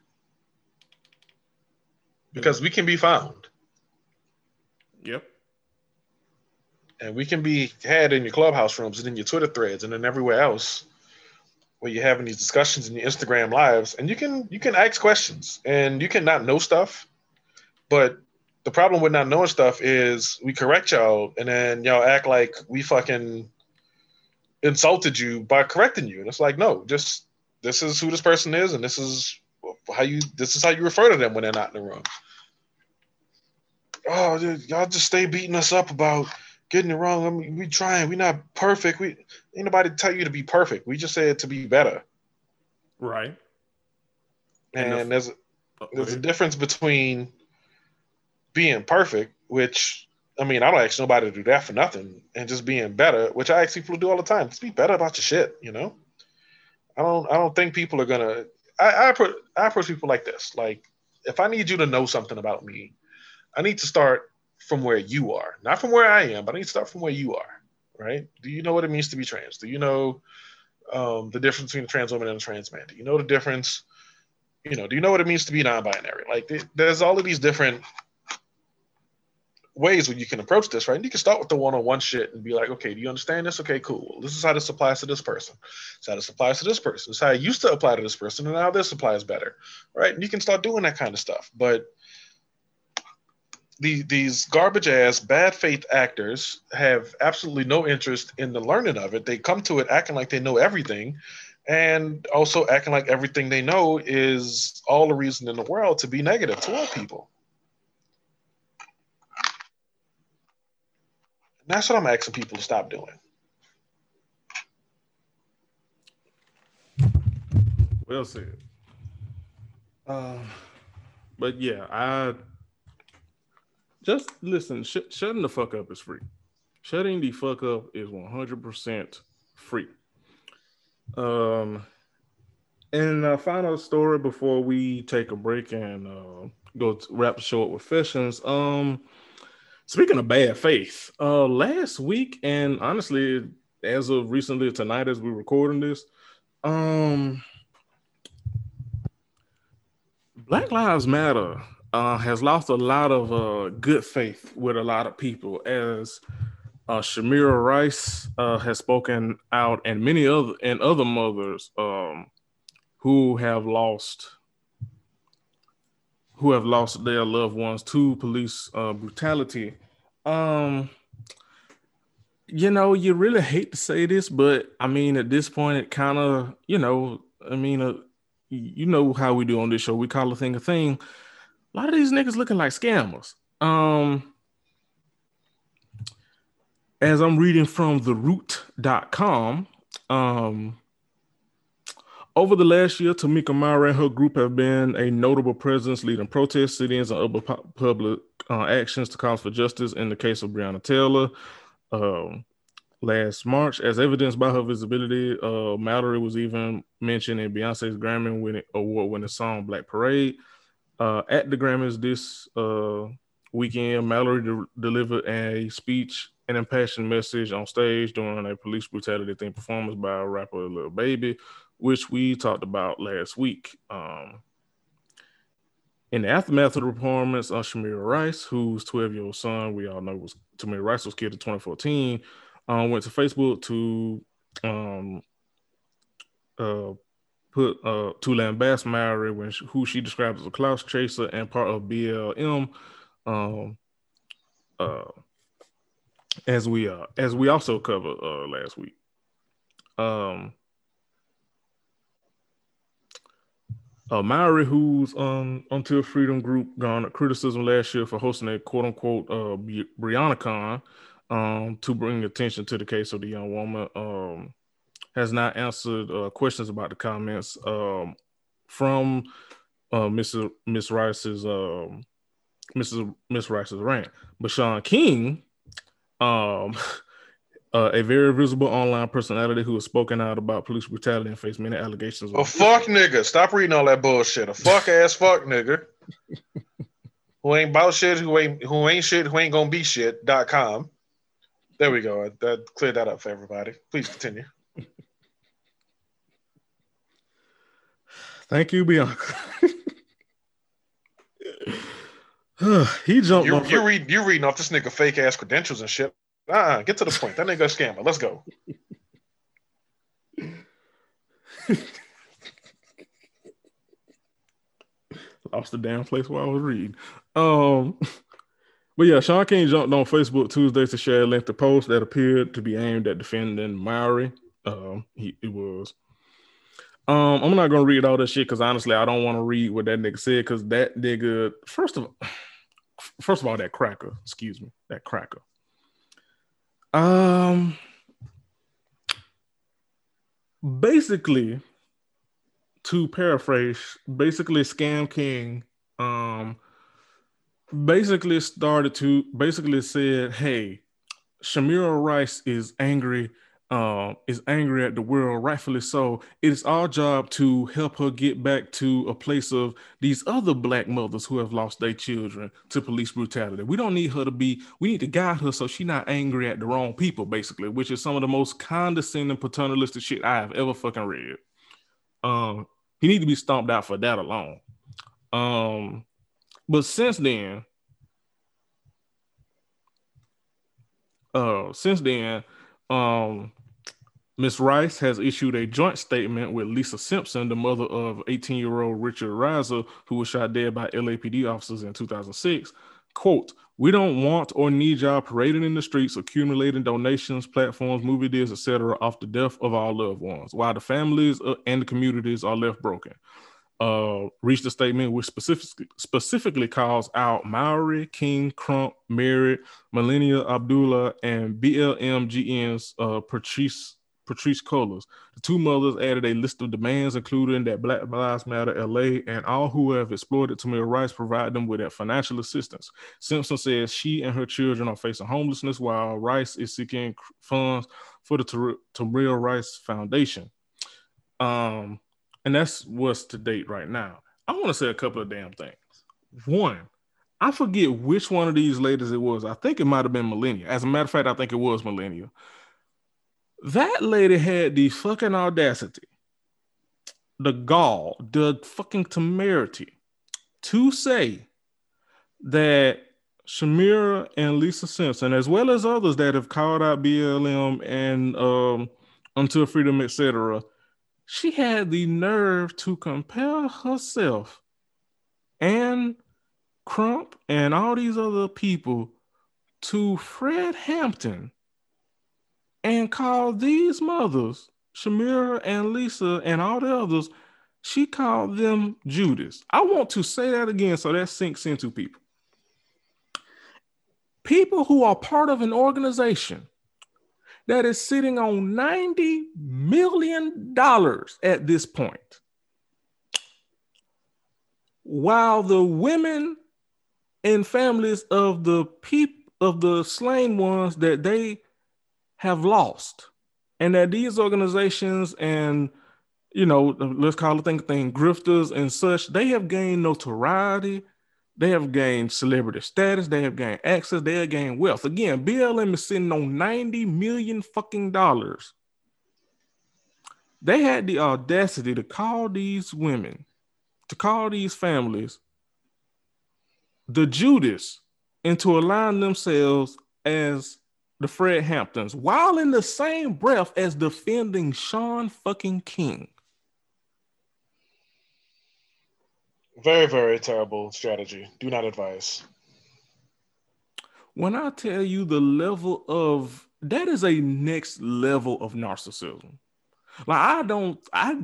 Speaker 2: Because we can be found.
Speaker 1: Yep.
Speaker 2: And we can be had in your clubhouse rooms and in your Twitter threads and then everywhere else where you're having these discussions in your Instagram lives. And you can you can ask questions and you can not know stuff. But the problem with not knowing stuff is we correct y'all and then y'all act like we fucking insulted you by correcting you. And it's like, no, just this is who this person is, and this is how you this is how you refer to them when they're not in the room. Oh, y'all just stay beating us up about getting it wrong. I mean, we trying, we not perfect. We ain't nobody tell you to be perfect. We just said to be better.
Speaker 1: Right.
Speaker 2: And, and there's oh, there's a difference between being perfect, which I mean, I don't ask nobody to do that for nothing, and just being better, which I ask people to do all the time. Just be better about your shit, you know. I don't. I don't think people are gonna. I, I put. I approach people like this. Like, if I need you to know something about me, I need to start from where you are, not from where I am, but I need to start from where you are. Right? Do you know what it means to be trans? Do you know um, the difference between a trans woman and a trans man? Do you know the difference? You know, do you know what it means to be non-binary? Like, there's all of these different ways where you can approach this, right? And you can start with the one-on-one shit and be like, okay, do you understand this? Okay, cool. This is how this applies to this person. This is how this applies to this person. This is how it used to apply to this person, and now this applies better, right? And you can start doing that kind of stuff. But the, these garbage ass bad faith actors have absolutely no interest in the learning of it. They come to it acting like they know everything, and also acting like everything they know is all the reason in the world to be negative toward people. That's what I'm asking people to stop doing.
Speaker 1: Well said. Uh, but yeah, I just listen. Sh- shutting the fuck up is free. Shutting the fuck up is 100% free. Um, and a final story before we take a break and uh, go wrap the show up with fashions. Um, Speaking of bad faith, uh, last week and honestly, as of recently tonight, as we're recording this, um, Black Lives Matter uh, has lost a lot of uh, good faith with a lot of people as uh, Shamira Rice uh, has spoken out, and many other and other mothers um, who have lost who have lost their loved ones to police uh, brutality Um, you know, you really hate to say this, but I mean, at this point, it kind of, you know, I mean, uh, you know how we do on this show. We call a thing a thing. A lot of these niggas looking like scammers. Um, as I'm reading from theroot.com, um, over the last year, Tamika Mallory and her group have been a notable presence leading protests, sit-ins, and other public uh, actions to call for justice in the case of Breonna Taylor. Um, last March, as evidenced by her visibility, uh, Mallory was even mentioned in Beyonce's Grammy award-winning song "Black Parade." Uh, at the Grammys this uh, weekend, Mallory de- delivered a speech, an impassioned message on stage during a police brutality themed performance by a rapper Lil Baby which we talked about last week. Um, in the aftermath of the performance, uh, Shamira Rice, whose 12 year old son we all know was Tamir Rice was killed in 2014, um, went to Facebook to um, uh, put uh, Mary, when she, who she described as a clout chaser and part of BLM. Um, uh, as we uh, as we also covered uh, last week. Um, Uh, Mallory, who's um, Until Freedom Group, garnered criticism last year for hosting a quote unquote uh, BreonnaCon um, to bring attention to the case of the young woman, um, has not answered uh, questions about the comments um, from uh, Mrs. Miss Rice's um, Mrs. Miss Rice's rant. But Shaun King um, uh, a very visible online personality who has spoken out about police brutality and faced many allegations.
Speaker 2: A fuck nigga. Stop reading all that bullshit. A fuck ass fuck nigga. who ain't about shit, who ain't who ain't shit, who ain't gonna be shit. Dot com. There we go. That cleared that up for everybody. Please continue.
Speaker 1: Thank you, Bianca. he jumped.
Speaker 2: You, you read you reading off this nigga fake ass credentials and shit. Uh-uh, get to the point. That nigga a scammer. Let's go.
Speaker 1: Lost the damn place while I was reading. Um, but yeah, Shaun King jumped on Facebook Tuesday to share a link to post that appeared to be aimed at defending Mallory. Um, he it was. Um, I'm not gonna read all that shit because honestly, I don't want to read what that nigga said because that nigga, first of first of all, that cracker, excuse me, that cracker. Um, basically, to paraphrase, basically, Scam King, um, basically started to basically said, "Hey, Shamira Rice is angry uh, is angry at the world, rightfully so. It is our job to help her get back to a place of these other black mothers who have lost their children to police brutality. We don't need her to be, we need to guide her so she's not angry at the wrong people, basically, which is some of the most condescending paternalistic shit I have ever fucking read. Um, he need to be stomped out for that alone. Um, but since then, uh, since then, um, Ms. Rice has issued a joint statement with Lisa Simpson, the mother of 18 year old Richard Risher, who was shot dead by LAPD officers in 2006. Quote, we don't want or need y'all parading in the streets, accumulating donations, platforms, movie deals, etc., off the death of our loved ones, while the families uh, and the communities are left broken. Uh, reached a statement which specifically specifically calls out Mallory, King, Crump, Merritt, Melina Abdullah, and BLMGN's uh, Patrisse Patrisse Cullors. The two mothers added a list of demands, including that Black Lives Matter LA and all who have exploited Tamir Rice provide them with financial assistance. Simpson says she and her children are facing homelessness while Rice is seeking funds for the Tamir Rice Foundation. Um, and that's what's to date right now. I want to say a couple of damn things. One, I forget which one of these ladies it was. I think it might have been Millennia. As a matter of fact, I think it was Millennia that lady had the fucking audacity, the gall, the fucking temerity to say that Shamira and Lisa Simpson, as well as others that have called out BLM and um, Until Freedom, etc., she had the nerve to compel herself and Crump and all these other people to Fred Hampton and called these mothers, Shamira and Lisa and all the others, she called them Judas. I want to say that again so that sinks into people. People who are part of an organization that is sitting on $90 million at this point. While the women and families of the people of the slain ones that they have lost, and that these organizations and you know, let's call it thing thing, grifters and such, they have gained notoriety, they have gained celebrity status, they have gained access, they have gained wealth. Again, BLM is sitting on 90 million fucking dollars. They had the audacity to call these women, to call these families the Judas, and to align themselves as the Fred Hamptons, while in the same breath as defending Shaun fucking King.
Speaker 2: Very, very terrible strategy. Do not advise.
Speaker 1: When I tell you the level of that is a next level of narcissism. Like I don't, I,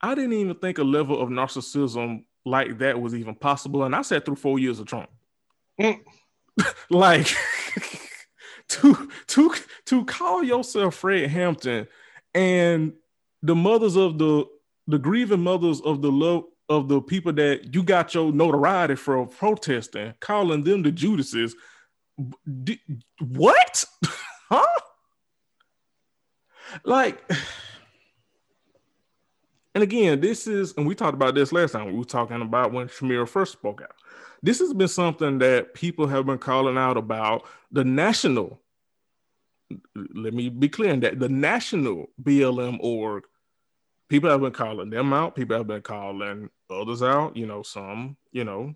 Speaker 1: I didn't even think a level of narcissism like that was even possible, and I sat through four years of Trump. Mm. like to to to call yourself Fred Hampton and the mothers of the the grieving mothers of the love of the people that you got your notoriety for protesting, calling them the Judases. D- what? huh? Like, and again, this is, and we talked about this last time. We were talking about when Shamira first spoke out. This has been something that people have been calling out about the national. Let me be clear in that the national BLM org people have been calling them out. People have been calling others out. You know, some, you know,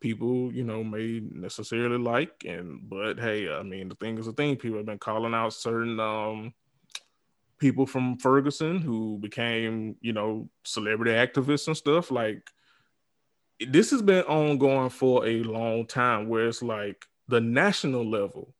Speaker 1: people, you know, may necessarily like. And but hey, I mean, the thing is a thing. People have been calling out certain um people from Ferguson who became, you know, celebrity activists and stuff. Like this has been ongoing for a long time where it's like the national level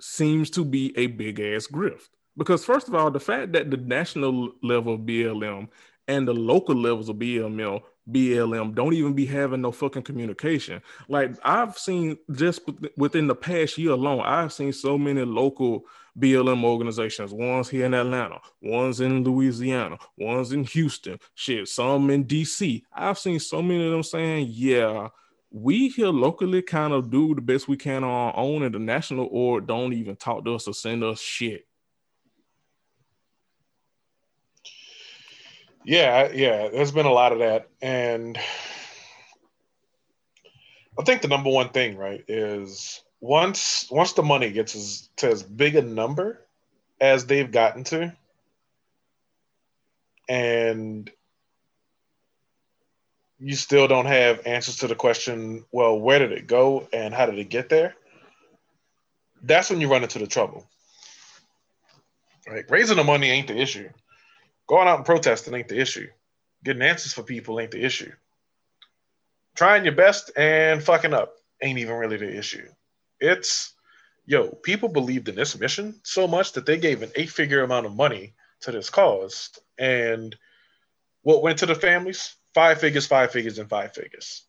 Speaker 1: seems to be a big ass grift. Because first of all, the fact that the national level of BLM and the local levels of BLM BLM don't even be having no fucking communication. Like I've seen just within the past year alone, I've seen so many local BLM organizations. One's here in Atlanta, one's in Louisiana, one's in Houston. Shit, some in DC. I've seen so many of them saying, "Yeah, we here locally kind of do the best we can on our own, and the national or don't even talk to us or send us shit."
Speaker 2: Yeah, yeah, there's been a lot of that. And I think the number one thing, right, is once once the money gets as, to as big a number as they've gotten to, and you still don't have answers to the question, well, where did it go and how did it get there? That's when you run into the trouble. Right? Raising the money ain't the issue. Going out and protesting ain't the issue. Getting answers for people ain't the issue. Trying your best and fucking up ain't even really the issue. It's, yo, people believed in this mission so much that they gave an eight figure amount of money to this cause. And what went to the families? Five figures, five figures, and five figures.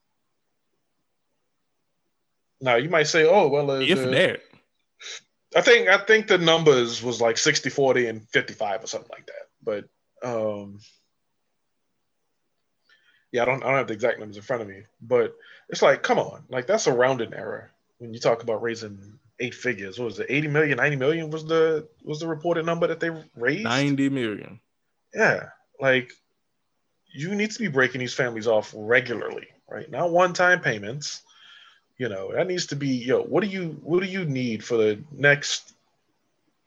Speaker 2: Now you might say, oh, well, uh, if that. I think I think the numbers was like 60 40 and 55 or something like that. But um, yeah, I don't I don't have the exact numbers in front of me, but it's like, come on, like that's a rounding error when you talk about raising eight figures. What was it, 80 million, 90 million was the was the reported number that they raised?
Speaker 1: 90 million.
Speaker 2: Yeah. Like you need to be breaking these families off regularly, right? Not one-time payments. You know, that needs to be, yo, what do you what do you need for the next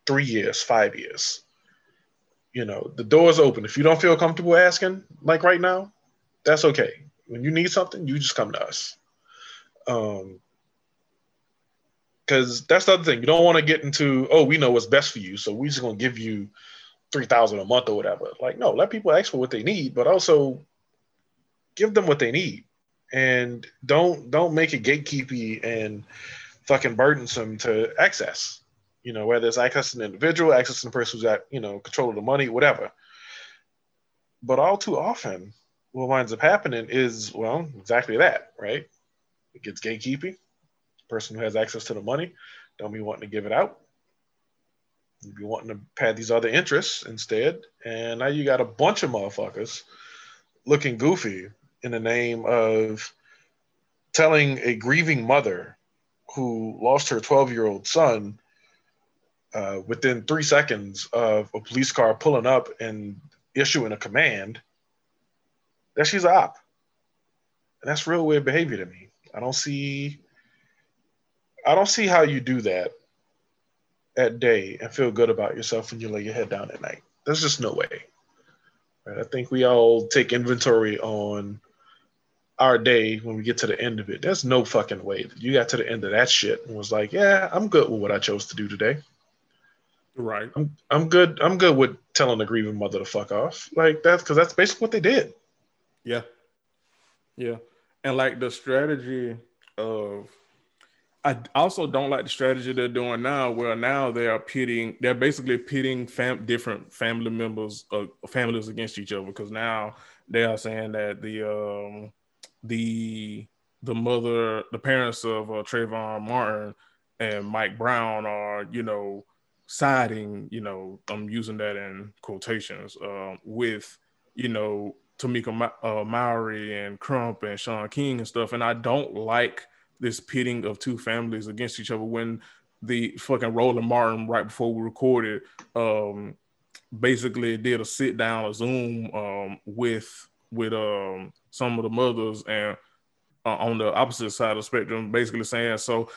Speaker 2: three years, five years? You know, the door's open. If you don't feel comfortable asking, like right now, that's okay. When you need something, you just come to us. Um, because that's the other thing. You don't want to get into, oh, we know what's best for you, so we're just gonna give you three thousand a month or whatever. Like, no, let people ask for what they need, but also give them what they need, and don't don't make it gatekeepy and fucking burdensome to access. You know, whether it's accessing an individual, accessing the person who's got, you know, control of the money, whatever. But all too often, what winds up happening is, well, exactly that, right? It gets gatekeeping. The person who has access to the money don't be wanting to give it out. You be wanting to pad these other interests instead. And now you got a bunch of motherfuckers looking goofy in the name of telling a grieving mother who lost her 12 year old son uh, within three seconds of a police car pulling up and issuing a command that she's a op. And that's real weird behavior to me. I don't see I don't see how you do that at day and feel good about yourself when you lay your head down at night. There's just no way. Right? I think we all take inventory on our day when we get to the end of it. There's no fucking way that you got to the end of that shit and was like, yeah, I'm good with what I chose to do today.
Speaker 1: Right.
Speaker 2: I'm I'm good. I'm good with telling the grieving mother to fuck off. Like that's because that's basically what they did.
Speaker 1: Yeah. Yeah. And like the strategy of I also don't like the strategy they're doing now, where now they are pitting, they're basically pitting fam- different family members, uh, families against each other. Because now they are saying that the um, the the mother, the parents of uh, Trayvon Martin and Mike Brown are, you know, siding, you know, I'm using that in quotations, uh, with, you know, Tamika uh, Mallory and Crump and Shaun King and stuff. And I don't like this pitting of two families against each other when the fucking Roland Martin right before we recorded um basically did a sit down a Zoom um with with um some of the mothers and uh, on the opposite side of the spectrum, basically saying so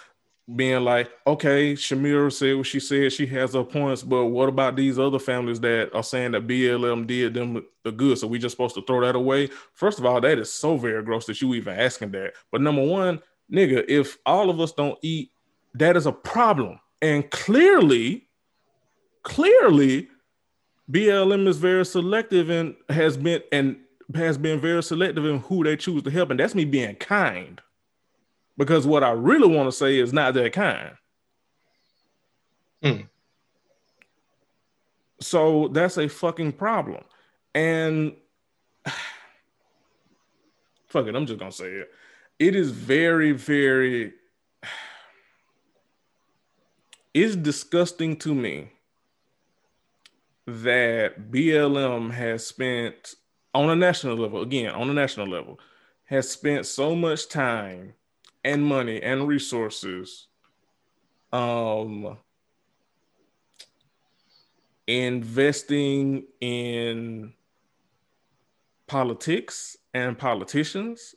Speaker 1: being like, okay, Samaria said what she said, she has her points, but what about these other families that are saying that BLM did them the good? So we just supposed to throw that away? First of all, that is so very gross that you even asking that. But number one, nigga, if all of us don't eat, that is a problem. And clearly, clearly, BLM is very selective and has been and has been very selective in who they choose to help, and that's me being kind. Because what I really want to say is not that kind.
Speaker 2: Hmm.
Speaker 1: So that's a fucking problem. And fuck it, I'm just gonna say it it is very, very, it's disgusting to me that BLM has spent on a national level, again, on a national level, has spent so much time and money and resources um investing in politics and politicians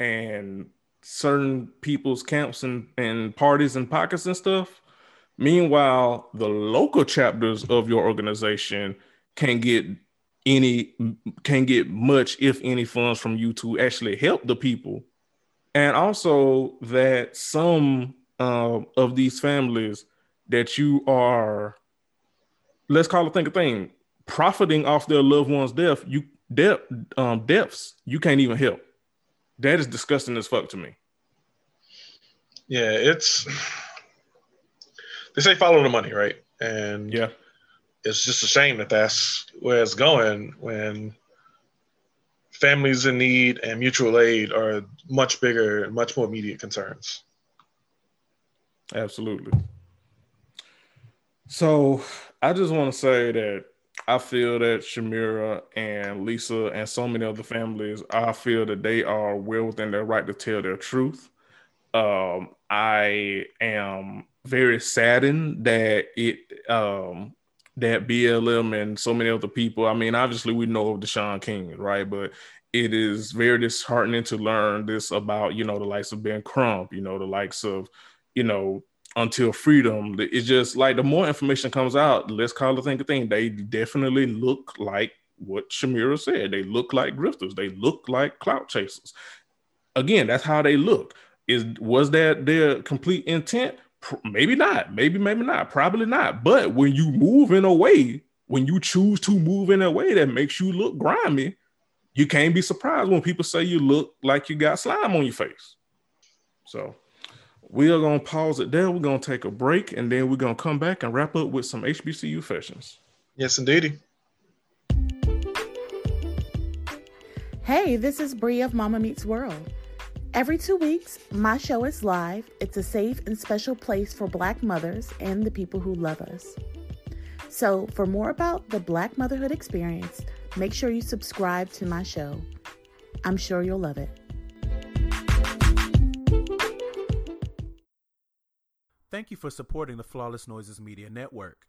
Speaker 1: and certain people's camps and, and parties and pockets and stuff. Meanwhile, the local chapters of your organization can get any can get much, if any, funds from you to actually help the people. And also that some uh, of these families that you are, let's call it think a thing, profiting off their loved one's death, you death um, deaths, you can't even help that is disgusting as fuck to me.
Speaker 2: Yeah, it's they say follow the money, right? And
Speaker 1: yeah,
Speaker 2: it's just a shame that that's where it's going when families in need and mutual aid are much bigger and much more immediate concerns.
Speaker 1: Absolutely. So I just want to say that I feel that Samaria and Lisa and so many other families, I feel that they are well within their right to tell their truth. Um, I am very saddened that it um, that BLM and so many other people. I mean, obviously we know of Shaun King, right? But it is very disheartening to learn this about you know the likes of Ben Crump, you know the likes of you know until freedom. It's just like the more information comes out, let's call it thing a thing. They definitely look like what Samaria said. They look like grifters. They look like clout chasers. Again, that's how they look. Is was that their complete intent? Maybe not. Maybe maybe not. Probably not. But when you move in a way, when you choose to move in a way that makes you look grimy, you can't be surprised when people say you look like you got slime on your face. So we are gonna pause it there. We're gonna take a break, and then we're gonna come back and wrap up with some HBCU Confessions.
Speaker 2: Yes, indeedy.
Speaker 3: Hey, this is Bree of Mama Meets World. Every two weeks, my show is live. It's a safe and special place for Black mothers and the people who love us. So, for more about the Black motherhood experience, make sure you subscribe to my show. I'm sure you'll love it.
Speaker 4: Thank you for supporting the Flawless Noises Media Network.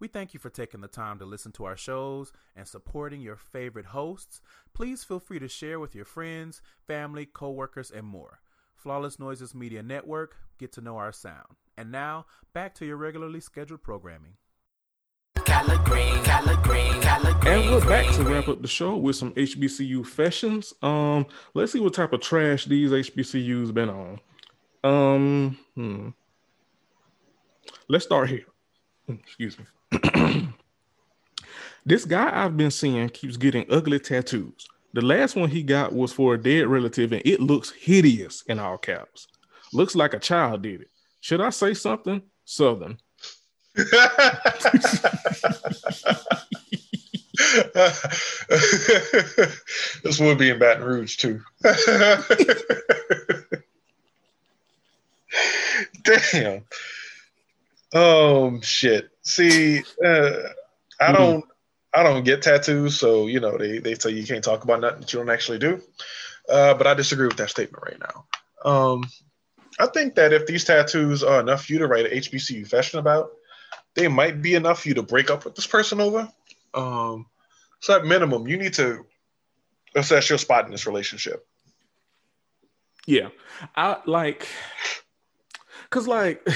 Speaker 4: We thank you for taking the time to listen to our shows and supporting your favorite hosts. Please feel free to share with your friends, family, coworkers, and more. Flawless Noises Media Network, get to know our sound. And now, back to your regularly scheduled programming.
Speaker 1: and we're back to wrap up the show with some HBCU Confessions. Um, let's see what type of trash these HBCUs been on. Um, hmm. Let's start here. Excuse me. this guy I've been seeing keeps getting ugly tattoos. The last one he got was for a dead relative, and it looks hideous in all caps. Looks like a child did it. Should I say something? Southern.
Speaker 2: this would be in Baton Rouge too. Damn. Oh shit. See, uh, I don't, I don't get tattoos, so you know they they say you can't talk about nothing that you don't actually do. Uh, but I disagree with that statement right now. Um, I think that if these tattoos are enough for you to write an HBCU confession about, they might be enough for you to break up with this person over. Um, so at minimum, you need to assess your spot in this relationship.
Speaker 1: Yeah, I like, cause like.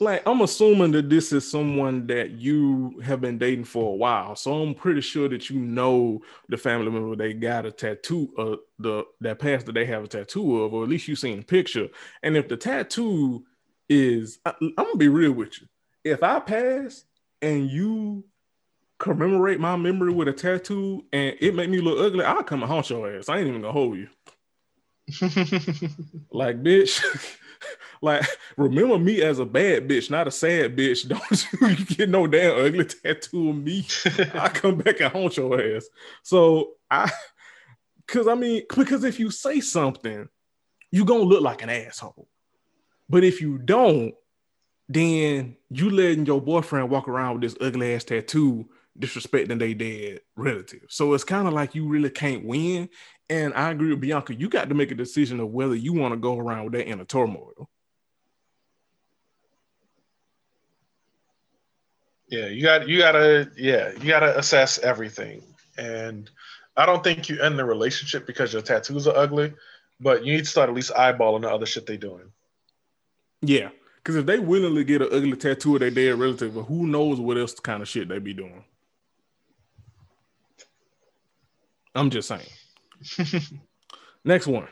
Speaker 1: Like I'm assuming that this is someone that you have been dating for a while. So I'm pretty sure that you know the family member they got a tattoo of the that past that they have a tattoo of, or at least you seen a picture. And if the tattoo is I, I'm gonna be real with you. If I pass and you commemorate my memory with a tattoo and it make me look ugly, I'll come and haunt your ass. I ain't even gonna hold you. like bitch. like, remember me as a bad bitch, not a sad bitch. Don't you get no damn ugly tattoo of me. I come back and haunt your ass. So I, cause I mean, because if you say something, you gonna look like an asshole. But if you don't, then you letting your boyfriend walk around with this ugly ass tattoo disrespecting their dead relative. So it's kind of like you really can't win. And I agree with Bianca. You got to make a decision of whether you want to go around with that inner turmoil.
Speaker 2: Yeah, you got you gotta yeah, you gotta assess everything. And I don't think you end the relationship because your tattoos are ugly, but you need to start at least eyeballing the other shit they doing.
Speaker 1: Yeah. Because if they willingly get an ugly tattoo of their dead relative, who knows what else kind of shit they be doing. I'm just saying. Next one.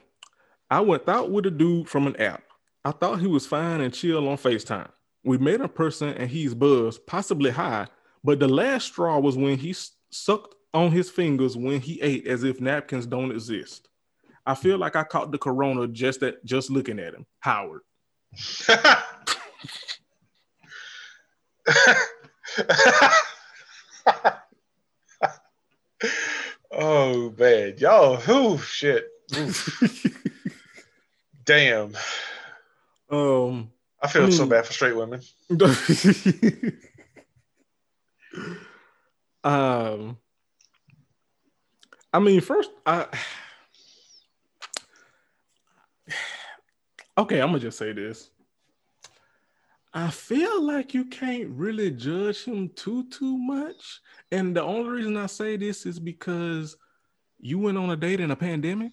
Speaker 1: I went out with a dude from an app. I thought he was fine and chill on FaceTime. We met in person and he's buzzed, possibly high, but the last straw was when he sucked on his fingers when he ate as if napkins don't exist. I feel like I caught the corona just at just looking at him. Howard.
Speaker 2: Oh man, y'all, who shit. Damn.
Speaker 1: Um,
Speaker 2: I feel I mean, so bad for straight women.
Speaker 1: um, I mean, first, I okay. I'm gonna just say this. I feel like you can't really judge him too too much. And the only reason I say this is because you went on a date in a pandemic.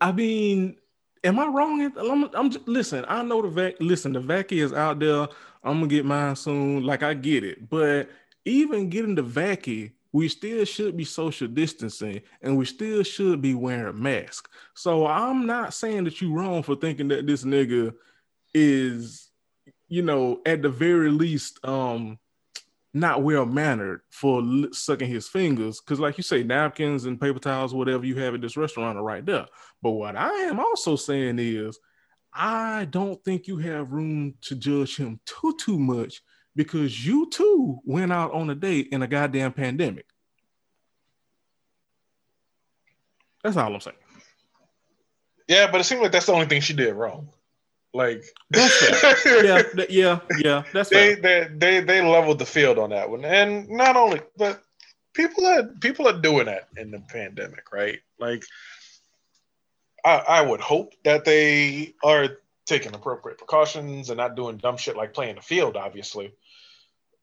Speaker 1: I mean, am I wrong? I'm, I'm just, listen. I know the vac. Listen, the vac is out there. I'm gonna get mine soon. Like I get it, but even getting the vacuum, we still should be social distancing and we still should be wearing masks. So I'm not saying that you're wrong for thinking that this nigga is, you know, at the very least, um, not well mannered for sucking his fingers. Cause like you say, napkins and paper towels, whatever you have at this restaurant are right there. But what I am also saying is I don't think you have room to judge him too too much because you too went out on a date in a goddamn pandemic. That's all I'm saying.
Speaker 2: Yeah, but it seems like that's the only thing she did wrong. Like
Speaker 1: yeah, th- yeah, yeah. That's
Speaker 2: they, fair. they they they leveled the field on that one, and not only but people are people are doing that in the pandemic, right? Like I, I would hope that they are taking appropriate precautions and not doing dumb shit like playing the field, obviously.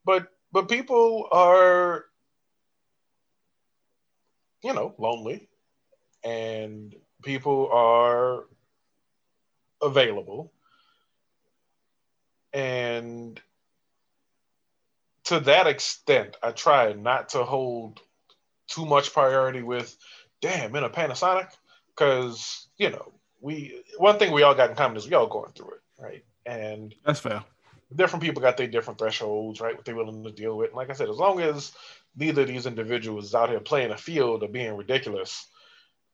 Speaker 2: But but people are, you know, lonely, and people are available, and to that extent, I try not to hold too much priority with, damn, in a Panasonic, because you know we one thing we all got in common is we all going through it, right? And
Speaker 1: that's fair
Speaker 2: different people got their different thresholds, right? What they're willing to deal with. And like I said, as long as neither of these individuals is out here playing a field of being ridiculous,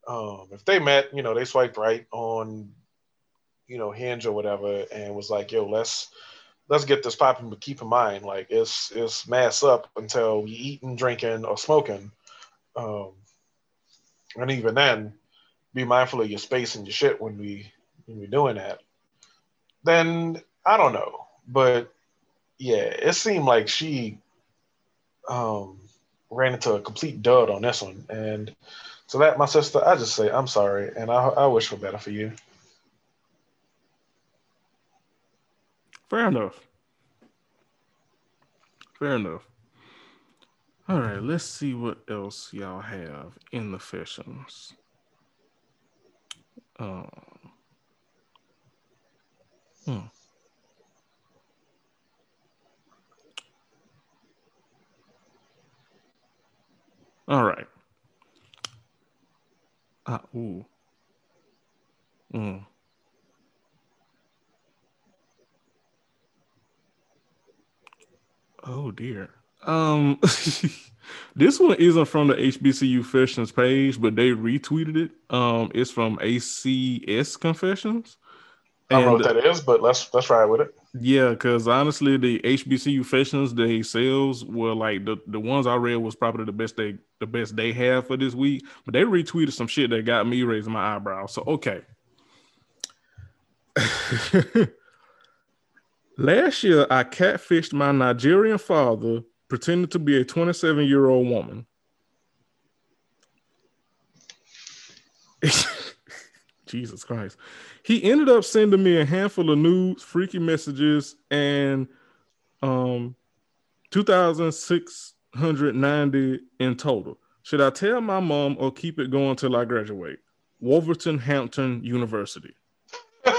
Speaker 2: um, if they met, you know, they swipe right on, you know, Hinge or whatever, and was like, "Yo, let's let's get this popping." But keep in mind, like, it's it's mass up until we eating, drinking, or smoking, um, and even then, be mindful of your space and your shit when we when we're doing that. Then I don't know but yeah, it seemed like she um, ran into a complete dud on this one, and so that my sister, I just say I'm sorry, and I, I wish for better for you.
Speaker 1: Fair enough. Fair enough. All right, let's see what else y'all have in the fashions. Um, hmm. All right. Ah, ooh. Mm. Oh dear. Um, this one isn't from the HBCU Confessions page, but they retweeted it. Um, it's from ACS Confessions.
Speaker 2: I don't know what that is, but let's let's ride with it.
Speaker 1: Yeah, because honestly, the HBCU Confessions they sales were like the, the ones I read was probably the best they the best they have for this week. But they retweeted some shit that got me raising my eyebrows. So okay. Last year, I catfished my Nigerian father pretending to be a 27 year old woman. Jesus Christ. He ended up sending me a handful of nudes, freaky messages, and um 2,690 in total. Should I tell my mom or keep it going till I graduate? Wolverhampton University.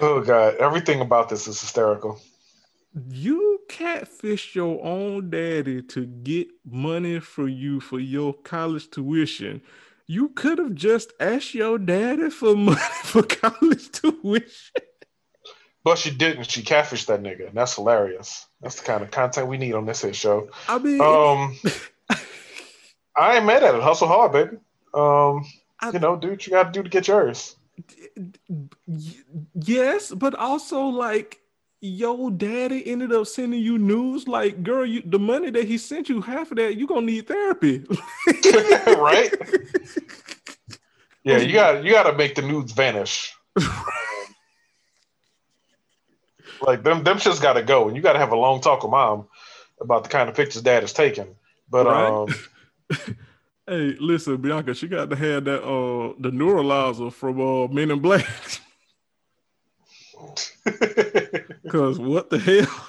Speaker 2: oh god, everything about this is hysterical.
Speaker 1: You catfish your own daddy to get money for you for your college tuition. You could have just asked your daddy for money for college tuition.
Speaker 2: But she didn't. She catfished that nigga. And that's hilarious. That's the kind of content we need on this hit show.
Speaker 1: I mean,
Speaker 2: um, I ain't mad at it. Hustle hard, baby. Um, I, you know, do what you got to do to get yours.
Speaker 1: Yes, but also like your daddy ended up sending you news like girl you the money that he sent you half of that you gonna need therapy
Speaker 2: right yeah you got you got to make the nudes vanish like them them just got to go and you got to have a long talk with mom about the kind of pictures dad is taking but right? um
Speaker 1: hey listen bianca she got to have that uh the neuralizer from uh men in black Cause what the hell?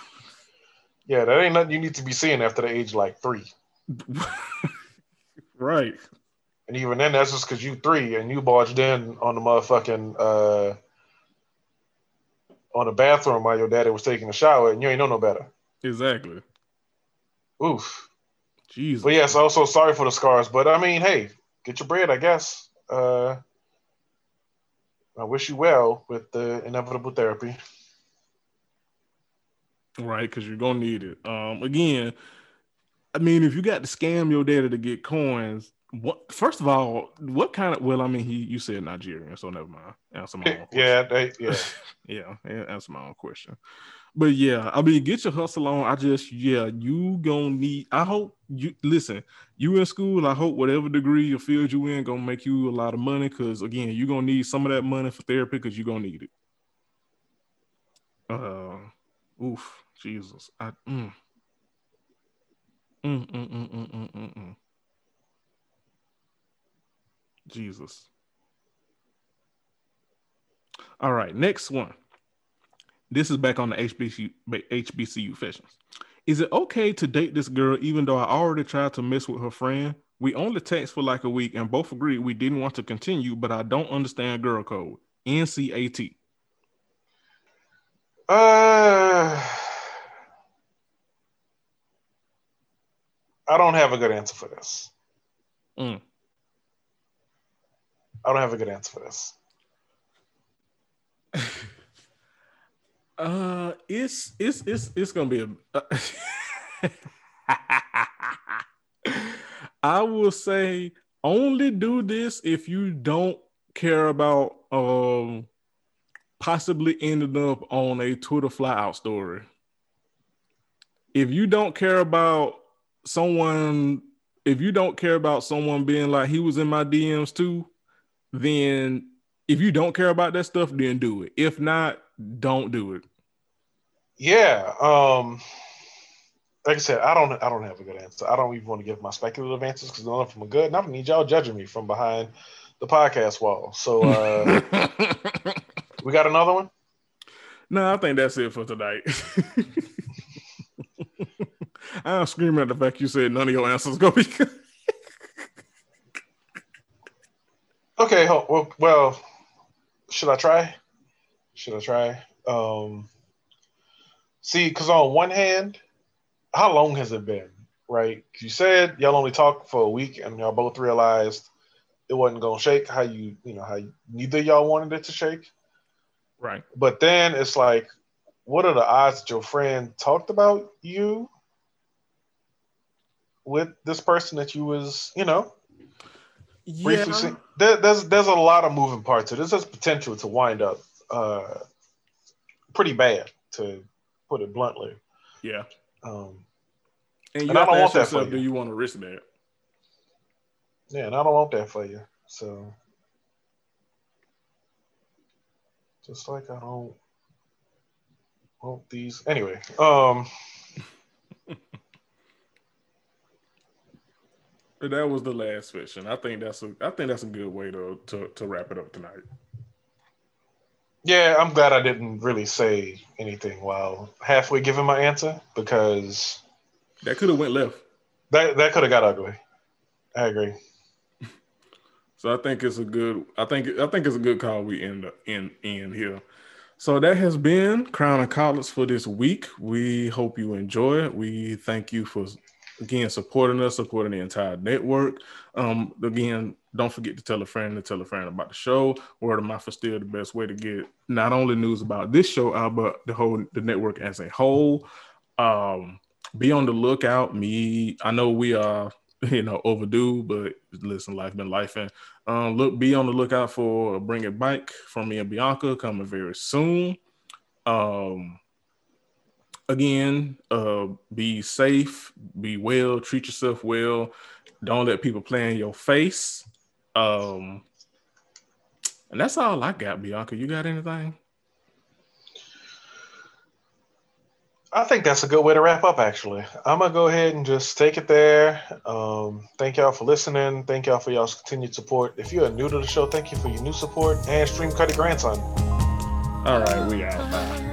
Speaker 2: Yeah, that ain't nothing you need to be seeing after the age like three.
Speaker 1: right.
Speaker 2: And even then, that's just because you three and you barged in on the motherfucking uh, on the bathroom while your daddy was taking a shower, and you ain't know no better.
Speaker 1: Exactly.
Speaker 2: Oof.
Speaker 1: Jesus.
Speaker 2: But yes, also sorry for the scars. But I mean, hey, get your bread, I guess. Uh, I wish you well with the inevitable therapy.
Speaker 1: Right, because you're gonna need it. Um, again, I mean, if you got to scam your data to get coins, what? First of all, what kind of? Well, I mean, he you said Nigerian, so never mind. Answer my own. question.
Speaker 2: yeah, they, yeah,
Speaker 1: yeah. Answer my own question. But yeah, I mean, get your hustle on. I just, yeah, you gonna need. I hope you listen. You in school. I hope whatever degree or field you in gonna make you a lot of money. Cause again, you gonna need some of that money for therapy. Cause you gonna need it. Uh, oof, Jesus. I. Mm. Mm, mm, mm, mm, mm, mm, mm. Jesus. All right, next one. This is back on the HBCU, HBCU Confessions. Is it okay to date this girl even though I already tried to mess with her friend? We only text for like a week and both agreed we didn't want to continue, but I don't understand girl code. NCAT.
Speaker 2: Uh, I don't have a good answer for this. Mm. I don't have a good answer for this.
Speaker 1: Uh, it's it's it's it's gonna be a. Uh, I will say only do this if you don't care about um possibly ending up on a Twitter flyout story. If you don't care about someone, if you don't care about someone being like he was in my DMs too, then if you don't care about that stuff, then do it. If not, don't do it.
Speaker 2: Yeah. Um, like I said, I don't I don't have a good answer. I don't even want to give my speculative answers because none of them are good. And I don't need y'all judging me from behind the podcast wall. So uh, we got another one?
Speaker 1: No, I think that's it for tonight. I'm screaming at the fact you said none of your answers gonna be good.
Speaker 2: Okay, well, well, should I try? Should I try? Um, See, because on one hand, how long has it been? Right? You said y'all only talked for a week, and y'all both realized it wasn't gonna shake. How you, you know, how you, neither y'all wanted it to shake.
Speaker 1: Right.
Speaker 2: But then it's like, what are the odds that your friend talked about you with this person that you was, you know,
Speaker 1: yeah. briefly?
Speaker 2: There, there's there's a lot of moving parts. There's this potential to wind up uh, pretty bad to put it bluntly.
Speaker 1: Yeah.
Speaker 2: Um,
Speaker 1: and you and I don't want that for you. Do you want to risk that?
Speaker 2: Yeah, and I don't want that for you. So, just like I don't want these. Anyway, um.
Speaker 1: That was the last fiction. I think that's a I think that's a good way to to, to wrap it up tonight.
Speaker 2: Yeah, I'm glad I didn't really say anything while halfway giving my answer because
Speaker 1: that could have went left.
Speaker 2: That that could have got ugly. I agree.
Speaker 1: So I think it's a good. I think I think it's a good call. We end in in here. So that has been Crown and Collars for this week. We hope you enjoy it. We thank you for again supporting us, supporting the entire network. Um, again, don't forget to tell a friend to tell a friend about the show. Word of mouth is still the best way to get not only news about this show out, but the whole the network as a whole. Um, be on the lookout. Me, I know we are you know overdue, but listen, life been life and um, look, be on the lookout for Bring It Back from me and Bianca coming very soon. Um, again, uh, be safe, be well, treat yourself well. Don't let people play in your face. Um, and that's all I got, Bianca. You got anything?
Speaker 2: I think that's a good way to wrap up, actually. I'm going to go ahead and just take it there. Um, thank y'all for listening. Thank y'all for y'all's continued support. If you are new to the show, thank you for your new support and stream credit grandson.
Speaker 1: All right, we out. Bye.